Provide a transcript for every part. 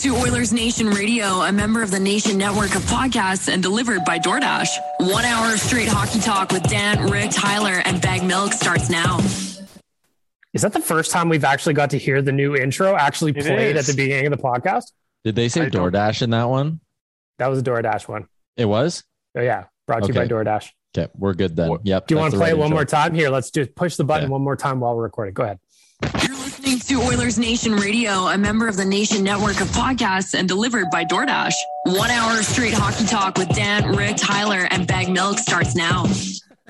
To Oilers Nation Radio, a member of the Nation Network of podcasts and delivered by DoorDash. One hour of straight hockey talk with Dan, Rick, Tyler, and Bag Milk starts now. Is that the first time we've actually got to hear the new intro actually It played is. at the beginning of the podcast? Did they say I don't- DoorDash in that one? That was a DoorDash one. It was? Oh yeah, brought to you by Okay. DoorDash. Okay, we're good then. Yep. Do you want to the play right it one intro. more time? Here, let's just push the button Yeah. one more time while we're recording. Go ahead. You're listening to Oilers Nation Radio, a member of the Nation Network of podcasts and delivered by DoorDash. One hour of straight hockey talk with Dan, Rick, Tyler, and Bag Milk starts now.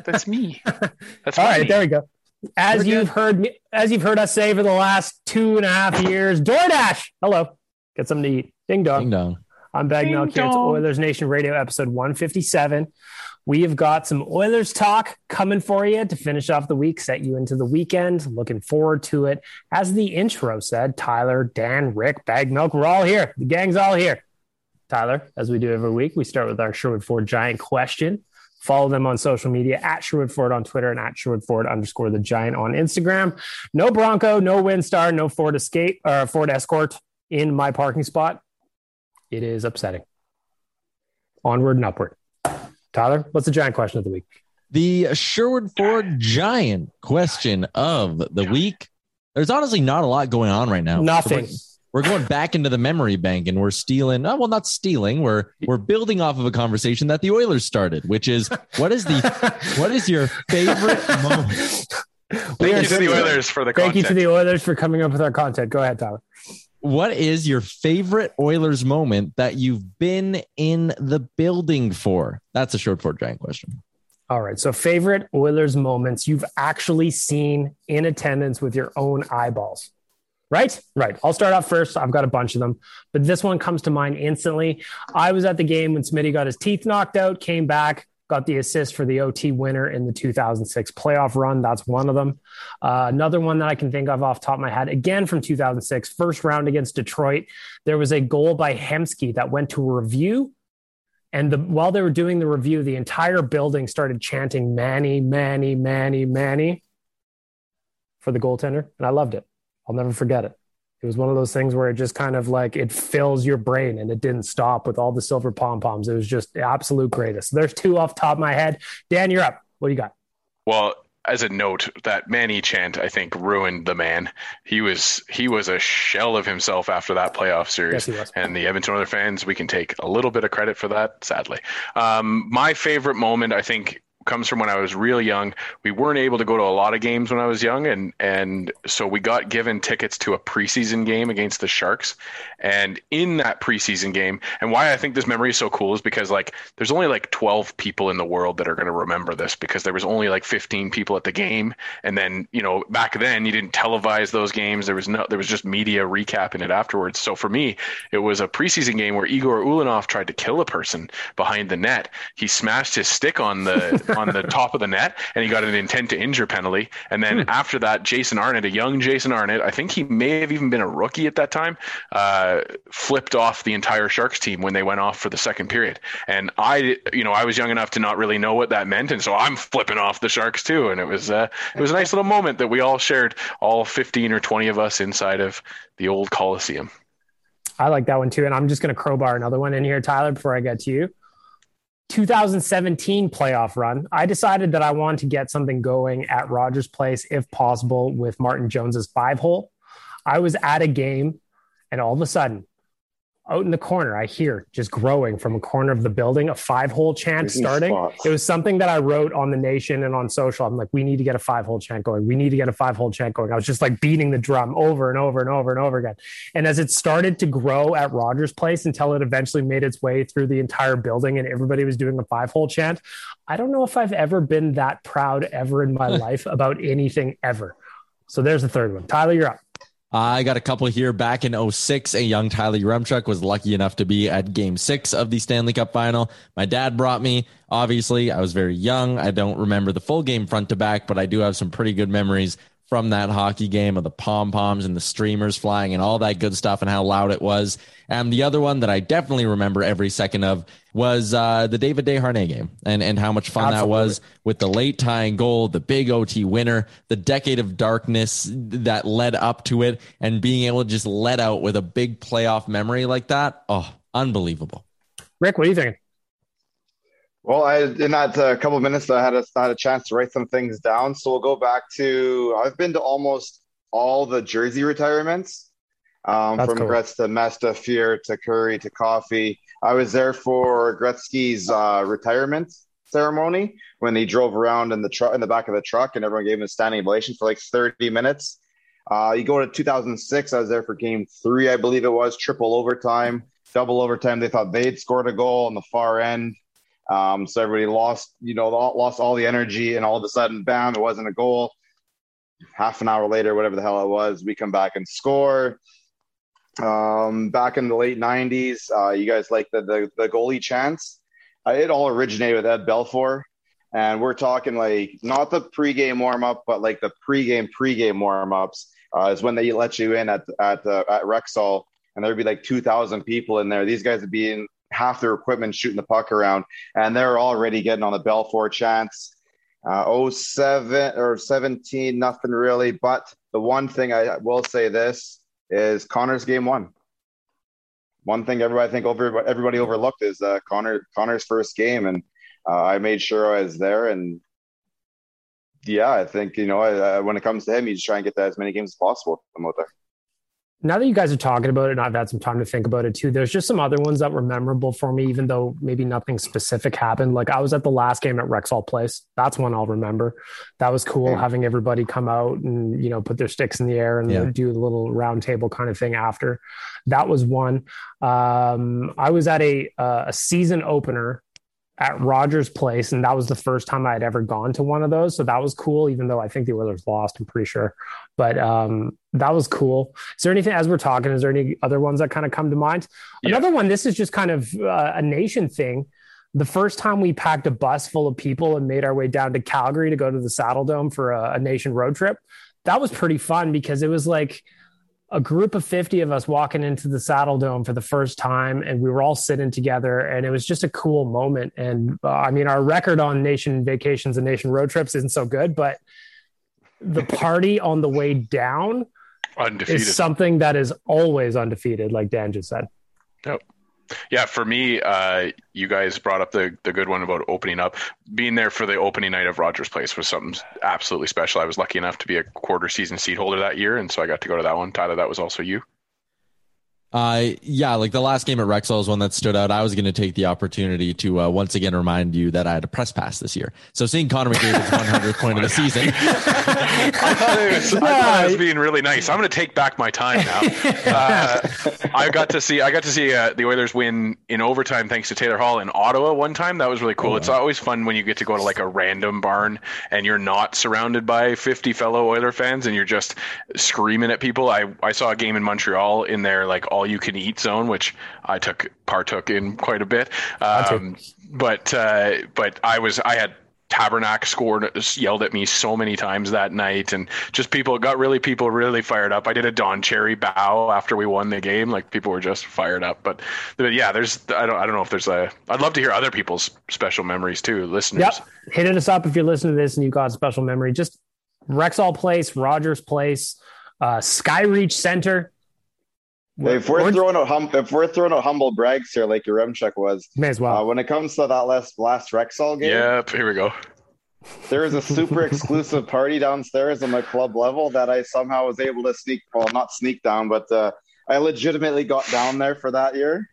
That's me. That's All right, me. there we go. As We're you've heard me, as you've heard us say for the last two and a half years, DoorDash. Hello, get something to eat. Ding dong. Ding dong. I'm Bag Ding Milk here. It's. Oilers Nation Radio, episode 157. We have got some Oilers talk coming for you to finish off the week, set you into the weekend. Looking forward to it. As the intro said, Tyler, Dan, Rick, Bag Milk, we're all here. The gang's all here. Tyler, as we do every week, we start with our Sherwood Ford Giant question. Follow them on social media at Sherwood Ford on Twitter and at Sherwood Ford underscore the Giant on Instagram. No Bronco, no Windstar, no Ford Escape or Ford Escort in my parking spot. It is upsetting. Onward and upward. Tyler, what's the giant question of the week? The Sherwood Ford Giant question of the week. There's honestly not a lot going on right now. Nothing. We're, we're going back into the memory bank and we're stealing. Oh, well, not stealing. We're we're building off of a conversation that the Oilers started, which is what is the what is your favorite moment? Thank you to the Oilers for the Thank you to the Oilers for coming up with our content. Go ahead, Tyler. What is your favorite Oilers moment that you've been in the building for? That's a short Ford Giant question. All right. So, favorite Oilers moments you've actually seen in attendance with your own eyeballs. Right? Right. I'll start off first. I've got a bunch of them, but this one comes to mind instantly. I was at the game when Smitty got his teeth knocked out, came back, got the assist for the OT winner in the 2006 playoff run. That's one of them. Uh, another one that I can think of off top of my head, again from 2006, first round against Detroit. There was a goal by Hemsky that went to review. And the, while they were doing the review, the entire building started chanting Manny, Manny, Manny, Manny for the goaltender. And I loved it. I'll never forget it. It was one of those things where it just kind of like it fills your brain and it didn't stop with all the silver pom poms. It was just absolute greatest. There's two off top of my head. Dan, you're up. What do you got? Well, as a note, that Manny chant I think ruined the man. He was he was a shell of himself after that playoff series. Yes, he was. And the Edmonton Oilers fans, we can take a little bit of credit for that, sadly. Um, my favorite moment, I think, comes from when I was real young. We weren't able to go to a lot of games when I was young, and and so we got given tickets to a preseason game against the Sharks. And in that preseason game, and why I think this memory is so cool is because like there's only like 12 people in the world that are going to remember this because there was only like 15 people at the game, and then you know back then you didn't televise those games. There was no there was just media recapping it afterwards. So for me, it was a preseason game where Igor Ulanov tried to kill a person behind the net. He smashed his stick on the on the top of the net, and he got an intent to injure penalty. And then hmm. after that, Jason Arnott, a young Jason Arnott, I think he may have even been a rookie at that time, uh, flipped off the entire Sharks team when they went off for the second period. And I, you know, I was young enough to not really know what that meant, and so I'm flipping off the Sharks too. And it was uh, it was a nice little moment that we all shared, all 15 or 20 of us inside of the old Coliseum. I like that one too. And I'm just going to crowbar another one in here, Tyler, before I get to you. 2017 playoff run, I decided that I wanted to get something going at Rogers Place, if possible, with Martin Jones's five hole. I was at a game, and all of a sudden, out in the corner, I hear just growing from a corner of the building a five hole chant starting. Spots. It was something that I wrote on the nation and on social. I'm like, we need to get a five hole chant going. We need to get a five hole chant going. I was just like beating the drum over and over and over and over again. And as it started to grow at Rogers Place until it eventually made its way through the entire building and everybody was doing a five hole chant, I don't know if I've ever been that proud ever in my life about anything ever. So there's the third one. Tyler, you're up. I got a couple here back in 06. A young Tyler Yaremchuk was lucky enough to be at game six of the Stanley Cup final. My dad brought me. Obviously, I was very young. I don't remember the full game front to back, but I do have some pretty good memories from that hockey game of the pom poms and the streamers flying and all that good stuff and how loud it was. And the other one that I definitely remember every second of was uh, the David Desharnais game and, and how much fun Absolutely. that was with the late tying goal, the big OT winner, the decade of darkness that led up to it, and being able to just let out with a big playoff memory like that. Oh, unbelievable. Rick, what are you thinking? Well, I in that uh, couple of minutes, I had a had a chance to write some things down. So we'll go back to I've been to almost all the jersey retirements, um, from cool. Gretz to Messier, Fuhr to Kurri to Coffey. I was there for Gretzky's uh, retirement ceremony when he drove around in the truck in the back of the truck, and everyone gave him a standing ovation for like thirty minutes. Uh, you go to 2006. I was there for Game Three, I believe it was triple overtime, double overtime. They thought they'd scored a goal on the far end. Um, so everybody lost, you know, lost all the energy, and all of a sudden, bam, it wasn't a goal. Half an hour later, whatever the hell it was, we come back and score. Um, back in the late '90s, uh, you guys like the, the the goalie chance? Uh, it all originated with Ed Belfour, and we're talking like not the pregame warm up, but like the pregame pregame warm ups uh, is when they let you in at at uh, at Rexall, and there'd be like 2,000 people in there. These guys would be in half their equipment shooting the puck around, and they're already getting on the Belfour chance. Uh, 07 or 17, nothing really. But the one thing I will say this is Connor's game one. One thing everybody I think over everybody overlooked is uh, Connor Connor's first game, and uh, I made sure I was there. And yeah, I think you know I, when it comes to him, you just try and get that as many games as possible. I'm out there now that you guys are talking about it and I've had some time to think about it too, there's just some other ones that were memorable for me, even though maybe nothing specific happened. Like I was at the last game at Rexall Place. That's one I'll remember. That was cool yeah. having everybody come out and, you know, put their sticks in the air and yeah. do a little round table kind of thing after. That was one. Um, I was at a, uh, a season opener at Rogers Place, and that was the first time I had ever gone to one of those. So that was cool, even though I think the Oilers lost. I'm pretty sure, but um, that was cool. Is there anything as we're talking? Is there any other ones that kind of come to mind? Yeah. Another one. This is just kind of uh, a nation thing. The first time we packed a bus full of people and made our way down to Calgary to go to the Saddledome for a, a nation road trip, that was pretty fun because it was like a group of 50 of us walking into the Saddledome for the first time and we were all sitting together and it was just a cool moment and uh, i mean our record on nation vacations and nation road trips isn't so good but the party on the way down undefeated. is something that is always undefeated like dan just said yep yeah, for me, uh, you guys brought up the the good one about opening up. Being there for the opening night of Rogers Place was something absolutely special. I was lucky enough to be a quarter season seat holder that year, and so I got to go to that one. Tyler, that was also you. Uh, yeah, like the last game at Rexall is one that stood out. I was going to take the opportunity to uh, once again remind you that I had a press pass this year. So seeing Connor McDavid's 100th point of the season, I thought, it was, I thought I was being really nice. I'm going to take back my time now. Uh, I got to see I got to see uh, the Oilers win in overtime thanks to Taylor Hall in Ottawa one time. That was really cool. Oh, it's always fun when you get to go to like a random barn and you're not surrounded by 50 fellow Oiler fans and you're just screaming at people. I I saw a game in Montreal in there like all all you can eat zone, which I took partook in quite a bit. Um, but uh, but I was I had Tabernac scored yelled at me so many times that night and just people got really people really fired up. I did a Don Cherry bow after we won the game. Like people were just fired up. But, but yeah, there's I don't I don't know if there's a I'd love to hear other people's special memories too, listeners. Yep. Hitting us up if you're listening to this and you got a special memory. Just Rexall Place, Rogers Place, uh, Skyreach Center. Hey, if we're throwing out hum- if we're throwing out humble brags here, like Yaremchuk was, may as well. Uh, when it comes to that last last Rexall game, yep, here we go. There is a super exclusive party downstairs on the club level that I somehow was able to sneak. Well, not sneak down, but uh, I legitimately got down there for that year.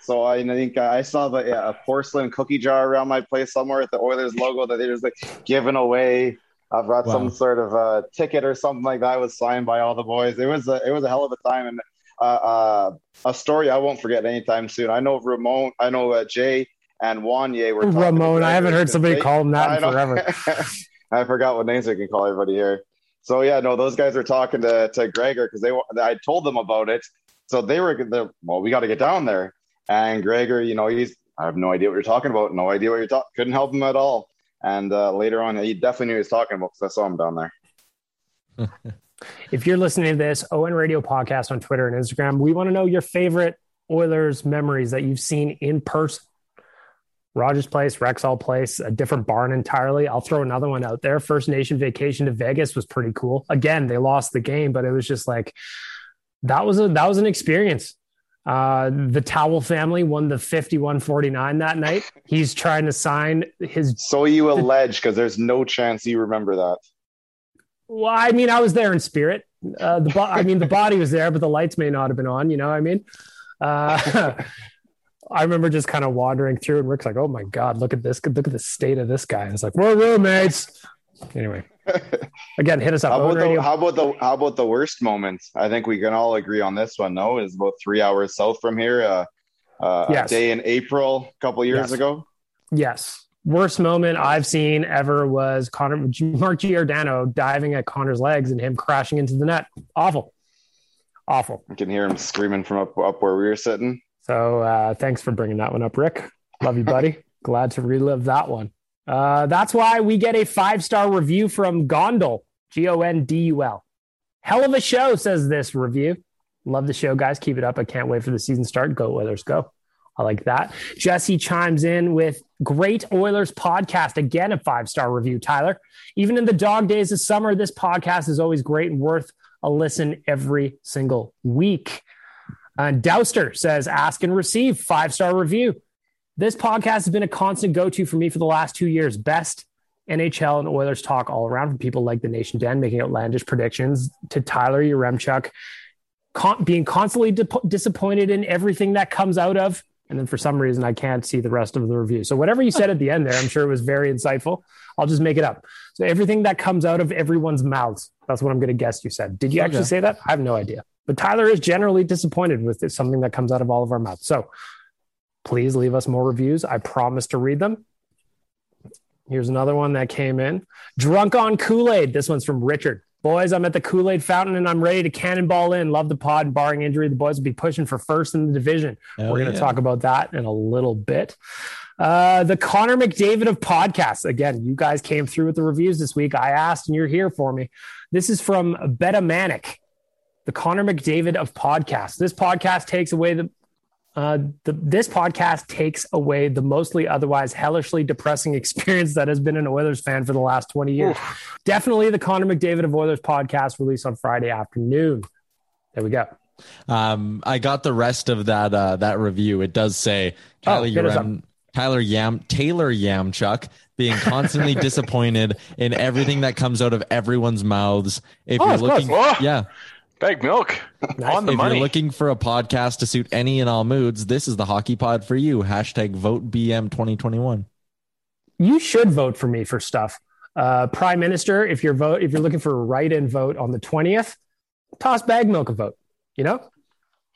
So I think I saw the, yeah, a porcelain cookie jar around my place somewhere with the Oilers logo that they just like giving away. I've got wow. some sort of a ticket or something like that was signed by all the boys. It was a, it was a hell of a time, and uh, uh, a story I won't forget anytime soon. I know Ramon, I know uh, Jay and Wanye were Ramon. I haven't heard somebody they, call him that in forever. I forgot what names I can call everybody here. So yeah, no, those guys were talking to to Gregor because they I told them about it. So they were well, we got to get down there. And Gregor, you know, he's I have no idea what you're talking about. No idea what you're talking. Couldn't help him at all. And uh, later on, he definitely knew he was talking about because I saw him down there. If you're listening to this, ON Radio Podcast on Twitter and Instagram, we want to know your favorite Oilers memories that you've seen in person. Rogers Place, Rexall Place, a different barn entirely. I'll throw another one out there. First Nation vacation to Vegas was pretty cool. Again, they lost the game, but it was just like that was a that was an experience. Uh, the Towel family won the 51-49 that night. He's trying to sign his So you allege because there's no chance you remember that. Well, I mean, I was there in spirit. Uh, the bo- I mean, the body was there, but the lights may not have been on. You know, what I mean, uh, I remember just kind of wandering through, and Rick's like, "Oh my god, look at this! Look at the state of this guy." And it's like, "We're roommates." Anyway, again, hit us up. How about, the, how about the how about the worst moment? I think we can all agree on this one. No, is about three hours south from here. Uh, uh, yes. A day in April, a couple years yes. ago. Yes, worst moment I've seen ever was Connor Mark Giordano diving at Connor's legs and him crashing into the net. Awful, awful. I can hear him screaming from up up where we were sitting. So uh, thanks for bringing that one up, Rick. Love you, buddy. Glad to relive that one. Uh, that's why we get a five star review from Gondul, G O N D U L. Hell of a show, says this review. Love the show, guys. Keep it up. I can't wait for the season start. Go Oilers, go. I like that. Jesse chimes in with great Oilers podcast. Again, a five star review, Tyler. Even in the dog days of summer, this podcast is always great and worth a listen every single week. Uh, and Douster says, ask and receive five star review. This podcast has been a constant go to for me for the last two years. Best NHL and Oilers talk all around from people like the Nation Den making outlandish predictions to Tyler Yaremchuk con- being constantly di- disappointed in everything that comes out of and then for some reason I can't see the rest of the review. So whatever you said at the end there, I'm sure it was very insightful. I'll just make it up. So everything that comes out of everyone's mouths, that's what I'm going to guess you said. Did you actually okay. say that? I have no idea. But Tyler is generally disappointed with something that comes out of all of our mouths. So please leave us more reviews. I promise to read them. Here's another one that came in. Drunk on Kool-Aid. This one's from Richard. Boys, I'm at the Kool Aid fountain and I'm ready to cannonball in. Love the pod. And barring injury, the boys will be pushing for first in the division. Hell We're going to yeah. talk about that in a little bit. Uh, the Connor McDavid of podcasts. Again, you guys came through with the reviews this week. I asked and you're here for me. This is from Beta Manic, the Connor McDavid of podcasts. This podcast takes away the uh, the, this podcast takes away the mostly otherwise hellishly depressing experience that has been an Oilers fan for the last 20 years. Definitely the Connor McDavid of Oilers podcast released on Friday afternoon. There we go. Um, I got the rest of that uh, that review. It does say Tyler, oh, Yam, Tyler Yam Taylor Yaremchuk being constantly disappointed in everything that comes out of everyone's mouths. If oh, you're looking, yeah, Bag milk on the if money. you're looking for a podcast to suit any and all moods, this is the hockey pod for you. Hashtag vote BM 2021. You should vote for me for stuff. Uh, Prime Minister, if you're vote, if you're looking for a write-in vote on the 20th, toss bag milk a vote. You know,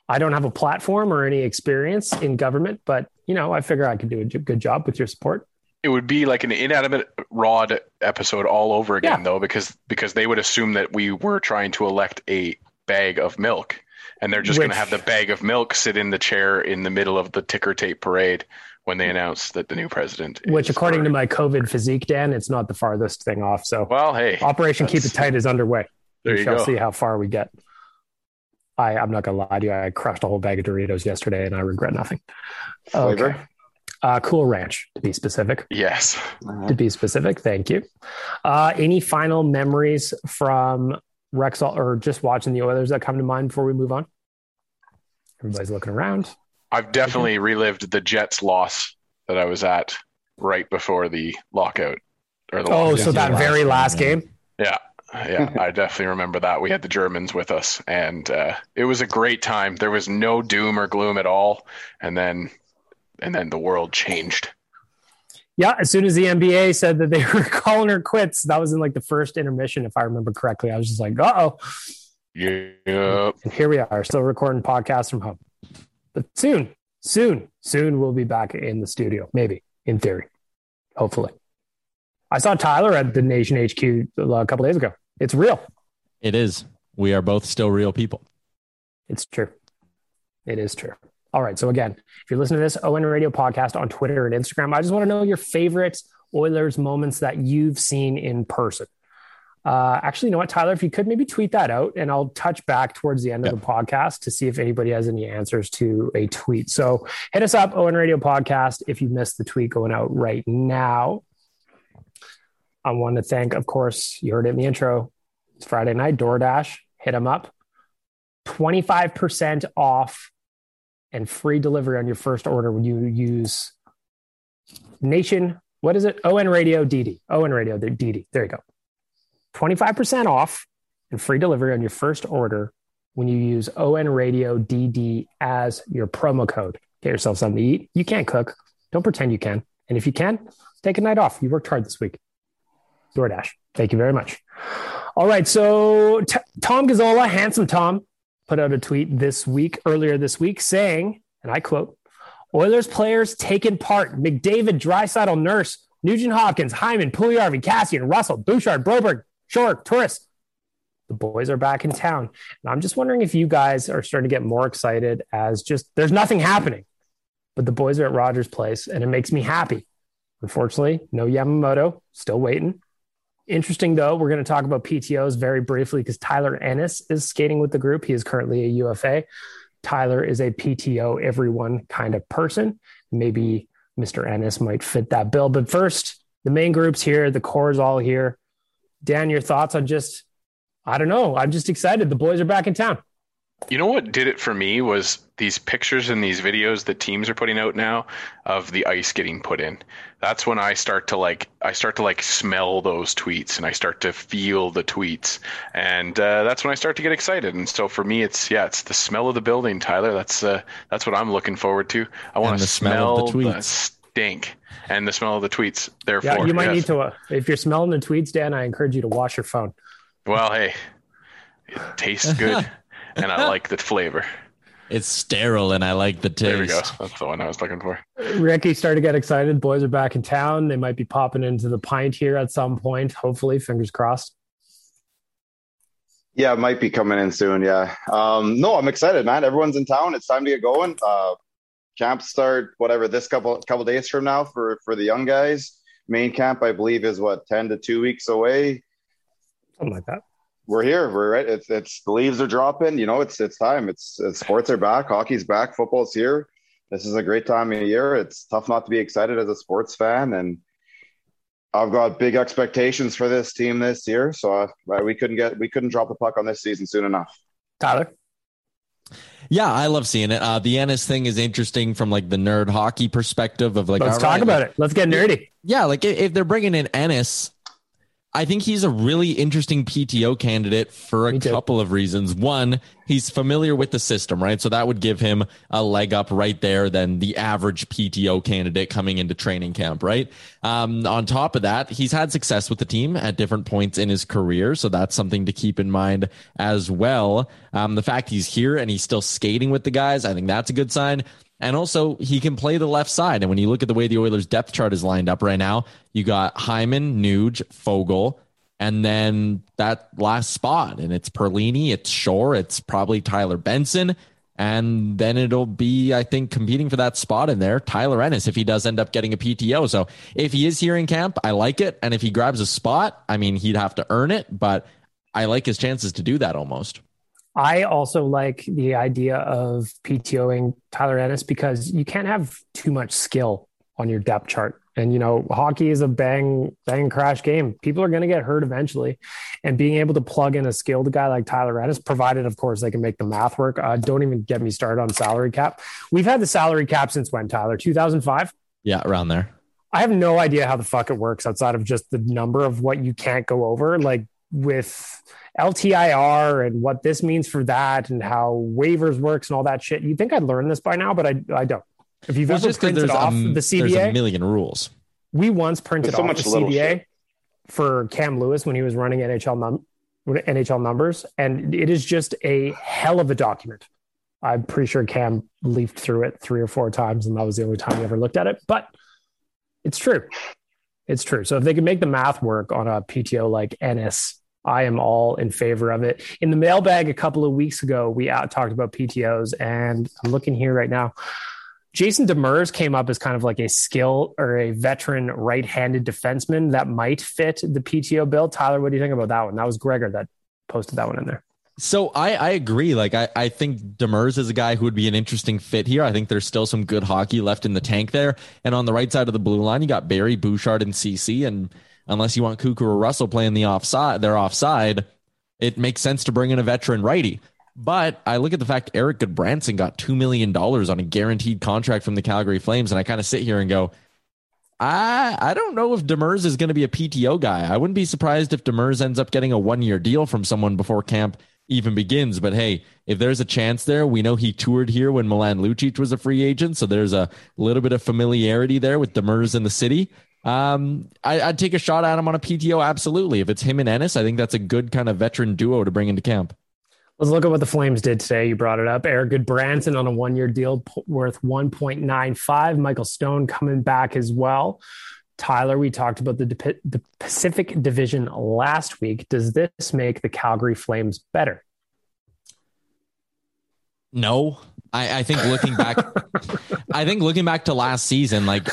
I don't have a platform or any experience in government, but you know, I figure I could do a good job with your support. It would be like an inanimate rod episode all over again, yeah. though, because because they would assume that we were trying to elect a bag of milk, and they're just going to have the bag of milk sit in the chair in the middle of the ticker tape parade when they announce that the new president. Which, according to my COVID physique, Dan, it's not the farthest thing off. So, well, hey, Operation Keep It Tight is underway. There we you shall go. see how far we get. I, I'm not gonna lie to you. I crushed a whole bag of Doritos yesterday, and I regret nothing. Flavor? Okay. Uh, cool Ranch, to be specific. Yes. To be specific, thank you. Uh, any final memories from Rexall or just watching the Oilers that come to mind before we move on? Everybody's looking around. I've definitely relived the Jets loss that I was at right before the lockout. Or the oh, so that very last game? Yeah. Yeah, I definitely remember that. We had the Germans with us, and uh, it was a great time. There was no doom or gloom at all, and then, and then the world changed. Yeah, as soon as the NBA said that they were calling her quits, that was in like the first intermission, if I remember correctly. I was just like, "Uh oh." Yeah. And here we are, still recording podcasts from home. But soon, soon, soon we'll be back in the studio. Maybe, in theory, hopefully. I saw Tyler at the Nation HQ a couple days ago. It's real. It is. We are both still real people. It's true. It is true. All right. So again, if you're listening to this ON Radio podcast on Twitter and Instagram, I just want to know your favorite Oilers moments that you've seen in person. Uh, actually, you know what, Tyler? If you could maybe tweet that out, and I'll touch back towards the end yep. of the podcast to see if anybody has any answers to a tweet. So hit us up, ON Radio Podcast, if you missed the tweet going out right now. I want to thank, of course, you heard it in the intro. It's Friday night, DoorDash, hit them up. 25% off and free delivery on your first order when you use Nation. What is it? ON Radio DD. ON Radio DD. There you go. 25% off and free delivery on your first order when you use ON Radio DD as your promo code. Get yourself something to eat. You can't cook. Don't pretend you can. And if you can, take a night off. You worked hard this week. DoorDash. Thank you very much. All right. So t- Tom Gazzola, handsome Tom, put out a tweet this week, earlier this week, saying, and I quote, Oilers players taking part McDavid, Draisaitl, Nurse, Nugent Hopkins, Hyman, Puljujarvi, Kassian, Russell, Bouchard, Broberg, Shore, Turris. The boys are back in town. And I'm just wondering if you guys are starting to get more excited as just there's nothing happening, but the boys are at Rogers Place and it makes me happy. Unfortunately, no Yamamoto, still waiting. Interesting though, we're going to talk about PTOs very briefly because Tyler Ennis is skating with the group. He is currently a UFA. Tyler is a PTO everyone kind of person. Maybe Mr. Ennis might fit that bill. But first, the main group's here, the core is all here. Dan, your thoughts on just, I don't know. I'm just excited. The boys are back in town. You know what did it for me was these pictures and these videos that teams are putting out now of the ice getting put in. That's when I start to like I start to like smell those tweets and I start to feel the tweets, and uh, that's when I start to get excited. And so for me, it's yeah, it's the smell of the building, Tyler. That's uh, that's what I'm looking forward to. I want to smell, smell the, the stink and the smell of the tweets. Therefore, yeah, you might yes. need to. Uh, if you're smelling the tweets, Dan, I encourage you to wash your phone. Well, hey, it tastes good. and I like the flavor. It's sterile, and I like the taste. There we go. That's the one I was looking for. Ricky started to get excited. Boys are back in town. They might be popping into the pint here at some point. Hopefully, fingers crossed. Yeah, might be coming in soon. Yeah. Um, no, I'm excited, man. Everyone's in town. It's time to get going. Uh, camps start whatever this couple couple days from now for for the young guys. Main camp, I believe, is what ten to two weeks away. Something like that we're here. We're right. It's it's the leaves are dropping. You know, it's it's time. It's, it's sports are back. Hockey's back. Football's here. This is a great time of year. It's tough not to be excited as a sports fan, and I've got big expectations for this team this year. So uh, we couldn't get we couldn't drop the puck on this season soon enough. Tyler. Yeah, I love seeing it. Uh, the Ennis thing is interesting from like the nerd hockey perspective of like. Let's talk right, about like, it. Let's get nerdy. Yeah, like if they're bringing in Ennis, I think he's a really interesting PTO candidate for a couple of reasons. One, he's familiar with the system, right? So that would give him a leg up right there than the average PTO candidate coming into training camp, right? Um, on top of that, he's had success with the team at different points in his career. So that's something to keep in mind as well. Um, the fact he's here and he's still skating with the guys, I think that's a good sign. And also, he can play the left side. And when you look at the way the Oilers' depth chart is lined up right now, you got Hyman, Nuge, Foegele, and then that last spot. And it's Perlini, it's Shore, it's probably Tyler Benson. And then it'll be, I think, competing for that spot in there, Tyler Ennis, if he does end up getting a PTO. So if he is here in camp, I like it. And if he grabs a spot, I mean, he'd have to earn it, but I like his chances to do that almost. I also like the idea of PTOing Tyler Ennis because you can't have too much skill on your depth chart. And you know, hockey is a bang bang crash game. People are going to get hurt eventually, and being able to plug in a skilled guy like Tyler Ennis, provided of course they can make the math work. Uh, don't even get me started on salary cap. We've had the salary cap since when, Tyler? Two thousand five. Yeah, around there. I have no idea how the fuck it works outside of just the number of what you can't go over. Like with LTIR and what this means for that and how waivers works and all that shit. You think I'd learn this by now, but I, I don't. If you've well, ever printed off a, the CBA, there's a million rules. We once printed so off the CBA shit. for Cam Lewis when he was running NHL num- NHL numbers, and it is just a hell of a document. I'm pretty sure Cam leafed through it three or four times, and that was the only time he ever looked at it. But it's true. It's true. So if they can make the math work on a PTO like Ennis I am all in favor of it. In the mailbag a couple of weeks ago, we out talked about PTOs, and I'm looking here right now. Jason Demers came up as kind of like a skill or a veteran right-handed defenseman that might fit the PTO bill. Tyler, what do you think about that one? That was Gregor that posted that one in there. So I, I agree. Like I, I think Demers is a guy who would be an interesting fit here. I think there's still some good hockey left in the tank there. And on the right side of the blue line, you got Barrie Bouchard and Ceci. And unless you want Koekkoek or Russell playing the offside, they're offside. It makes sense to bring in a veteran righty. But I look at the fact Erik Gudbranson got $2 million on a guaranteed contract from the Calgary Flames. And I kind of sit here and go, I, I don't know if Demers is going to be a PTO guy. I wouldn't be surprised if Demers ends up getting a one year deal from someone before camp even begins. But hey, if there's a chance there, we know he toured here when Milan Lucic was a free agent. So there's a little bit of familiarity there with Demers in the city. Um, I, would take a shot at him on a PTO. Absolutely. If it's him and Ennis, I think that's a good kind of veteran duo to bring into camp. Let's look at what the Flames did today. You brought it up. Erik Gudbranson on a one year deal worth 1.95. Michael Stone coming back as well. Tyler, we talked about the, the Pacific Division last week. Does this make the Calgary Flames better? No. I, I think looking back, I think looking back to last season, like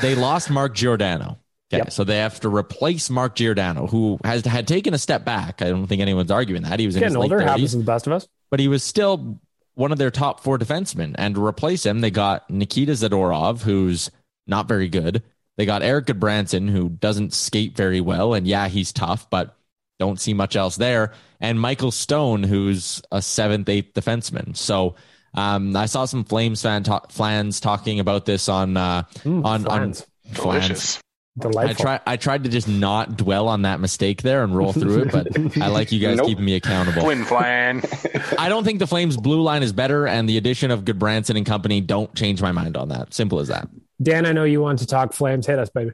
they lost Mark Giordano. Okay, yep. so they have to replace Mark Giordano, who has had taken a step back. I don't think anyone's arguing that he was getting older. Happens to the best of us, but he was still one of their top four defensemen. And to replace him, they got Nikita Zadorov, who's not very good. They got Erik Gudbranson, who doesn't skate very well, and yeah, he's tough, but don't see much else there. And Michael Stone, who's a seventh, eighth defenseman. So um, I saw some Flames fan talk, flans talking about this on uh, mm, on flans. on delicious. Delightful. I try. I tried to just not dwell on that mistake there and roll through it, but I like you guys nope. keeping me accountable. Twin flan. I don't think the Flames blue line is better, and the addition of Gudbranson and company don't change my mind on that. Simple as that. Dan, I know you want to talk Flames. Hit us, baby.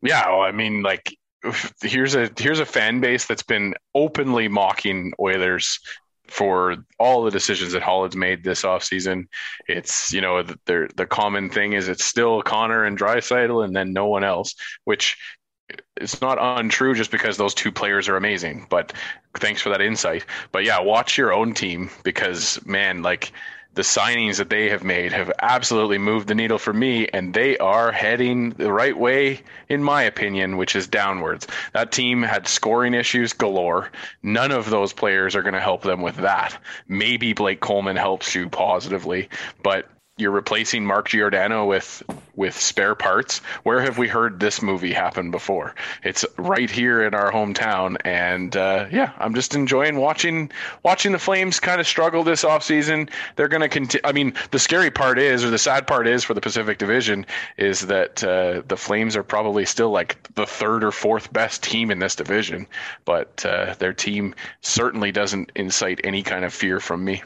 Yeah, well, I mean, like here's a here's a fan base that's been openly mocking Oilers for all the decisions that Holland's made this offseason. It's, you know, the, the common thing is it's still Connor and Draisaitl and then no one else, which it's not untrue just because those two players are amazing. But thanks for that insight. But yeah, watch your own team because, man, like – the signings that they have made have absolutely moved the needle for me, and they are heading the right way, in my opinion, which is downwards. That team had scoring issues galore. None of those players are going to help them with that. Maybe Blake Coleman helps you positively, but you're replacing Mark Giordano with with spare parts. Where have we heard this movie happen before? It's right here in our hometown, and uh, yeah, I'm just enjoying watching watching the Flames kind of struggle this offseason. They're going to continue. I mean, the scary part is, or the sad part is for the Pacific Division, is that uh, the Flames are probably still like the third or fourth best team in this division, but uh, their team certainly doesn't incite any kind of fear from me.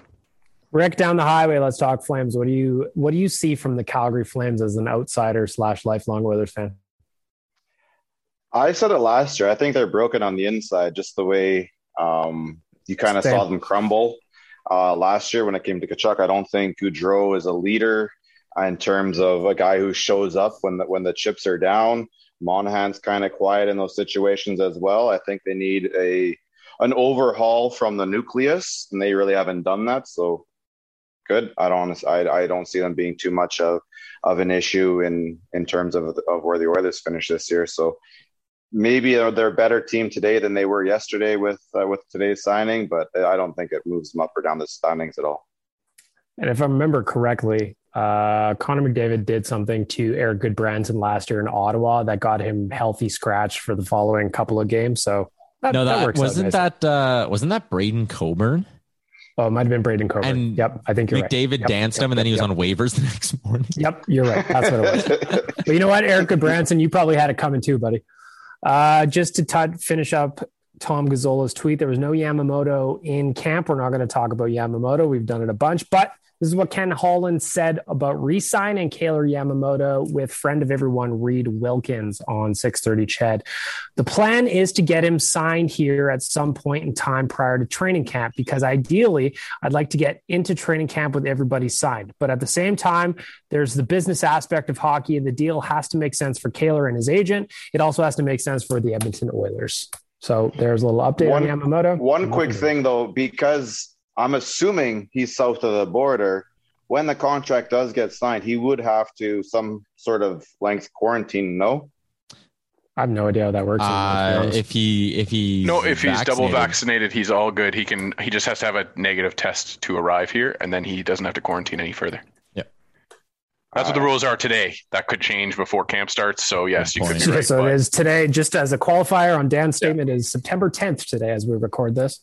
Rick, down the highway, let's talk Flames. What do you what do you see from the Calgary Flames as an outsider slash lifelong Oilers fan? I said it last year. I think they're broken on the inside, just the way um, you kind of saw them crumble uh, last year when it came to Tkachuk. I don't think Gaudreau is a leader in terms of a guy who shows up when the, when the chips are down. Monahan's kind of quiet in those situations as well. I think they need a an overhaul from the nucleus, and they really haven't done that. So good. I don't I, I don't see them being too much of of an issue in in terms of of where the Oilers finish this year. So maybe they're a better team today than they were yesterday with uh, with today's signing, but I don't think it moves them up or down the standings at all. And if I remember correctly, uh, Connor McDavid did something to Erik Gudbranson last year in Ottawa that got him healthy scratch for the following couple of games. So that, no, that, that wasn't that uh, wasn't that Braydon Coburn? Oh, it might have been Braydon Coburn. And yep, I think you're McDavid right. Yep, danced yep, him, and then he was on waivers the next morning. Yep, you're right. That's what it was. but you know what, Erik Gudbranson, you probably had it coming too, buddy. Uh, just to t- finish up Tom Gazzola's tweet, there was no Yamamoto in camp. We're not going to talk about Yamamoto. We've done it a bunch, but this is what Ken Holland said about re-signing Kailer Yamamoto with friend of everyone Reid Wilkins on 630 Ched. The plan is to get him signed here at some point in time prior to training camp because ideally I'd like to get into training camp with everybody signed. But at the same time, there's the business aspect of hockey and the deal has to make sense for Kailer and his agent. It also has to make sense for the Edmonton Oilers. So there's a little update one, on Yamamoto. One quick thing though, because I'm assuming he's south of the border. When the contract does get signed, he would have to some sort of length quarantine. No, I have no idea how that works. Uh, if he if he no if he's double vaccinated, he's all good. He can he just has to have a negative test to arrive here, and then he doesn't have to quarantine any further. Yep. That's what the rules are today. That could change before camp starts. So yes, you could be so, right. so but- it is today. Just as a qualifier on Dan's statement, is September 10th today as we record this.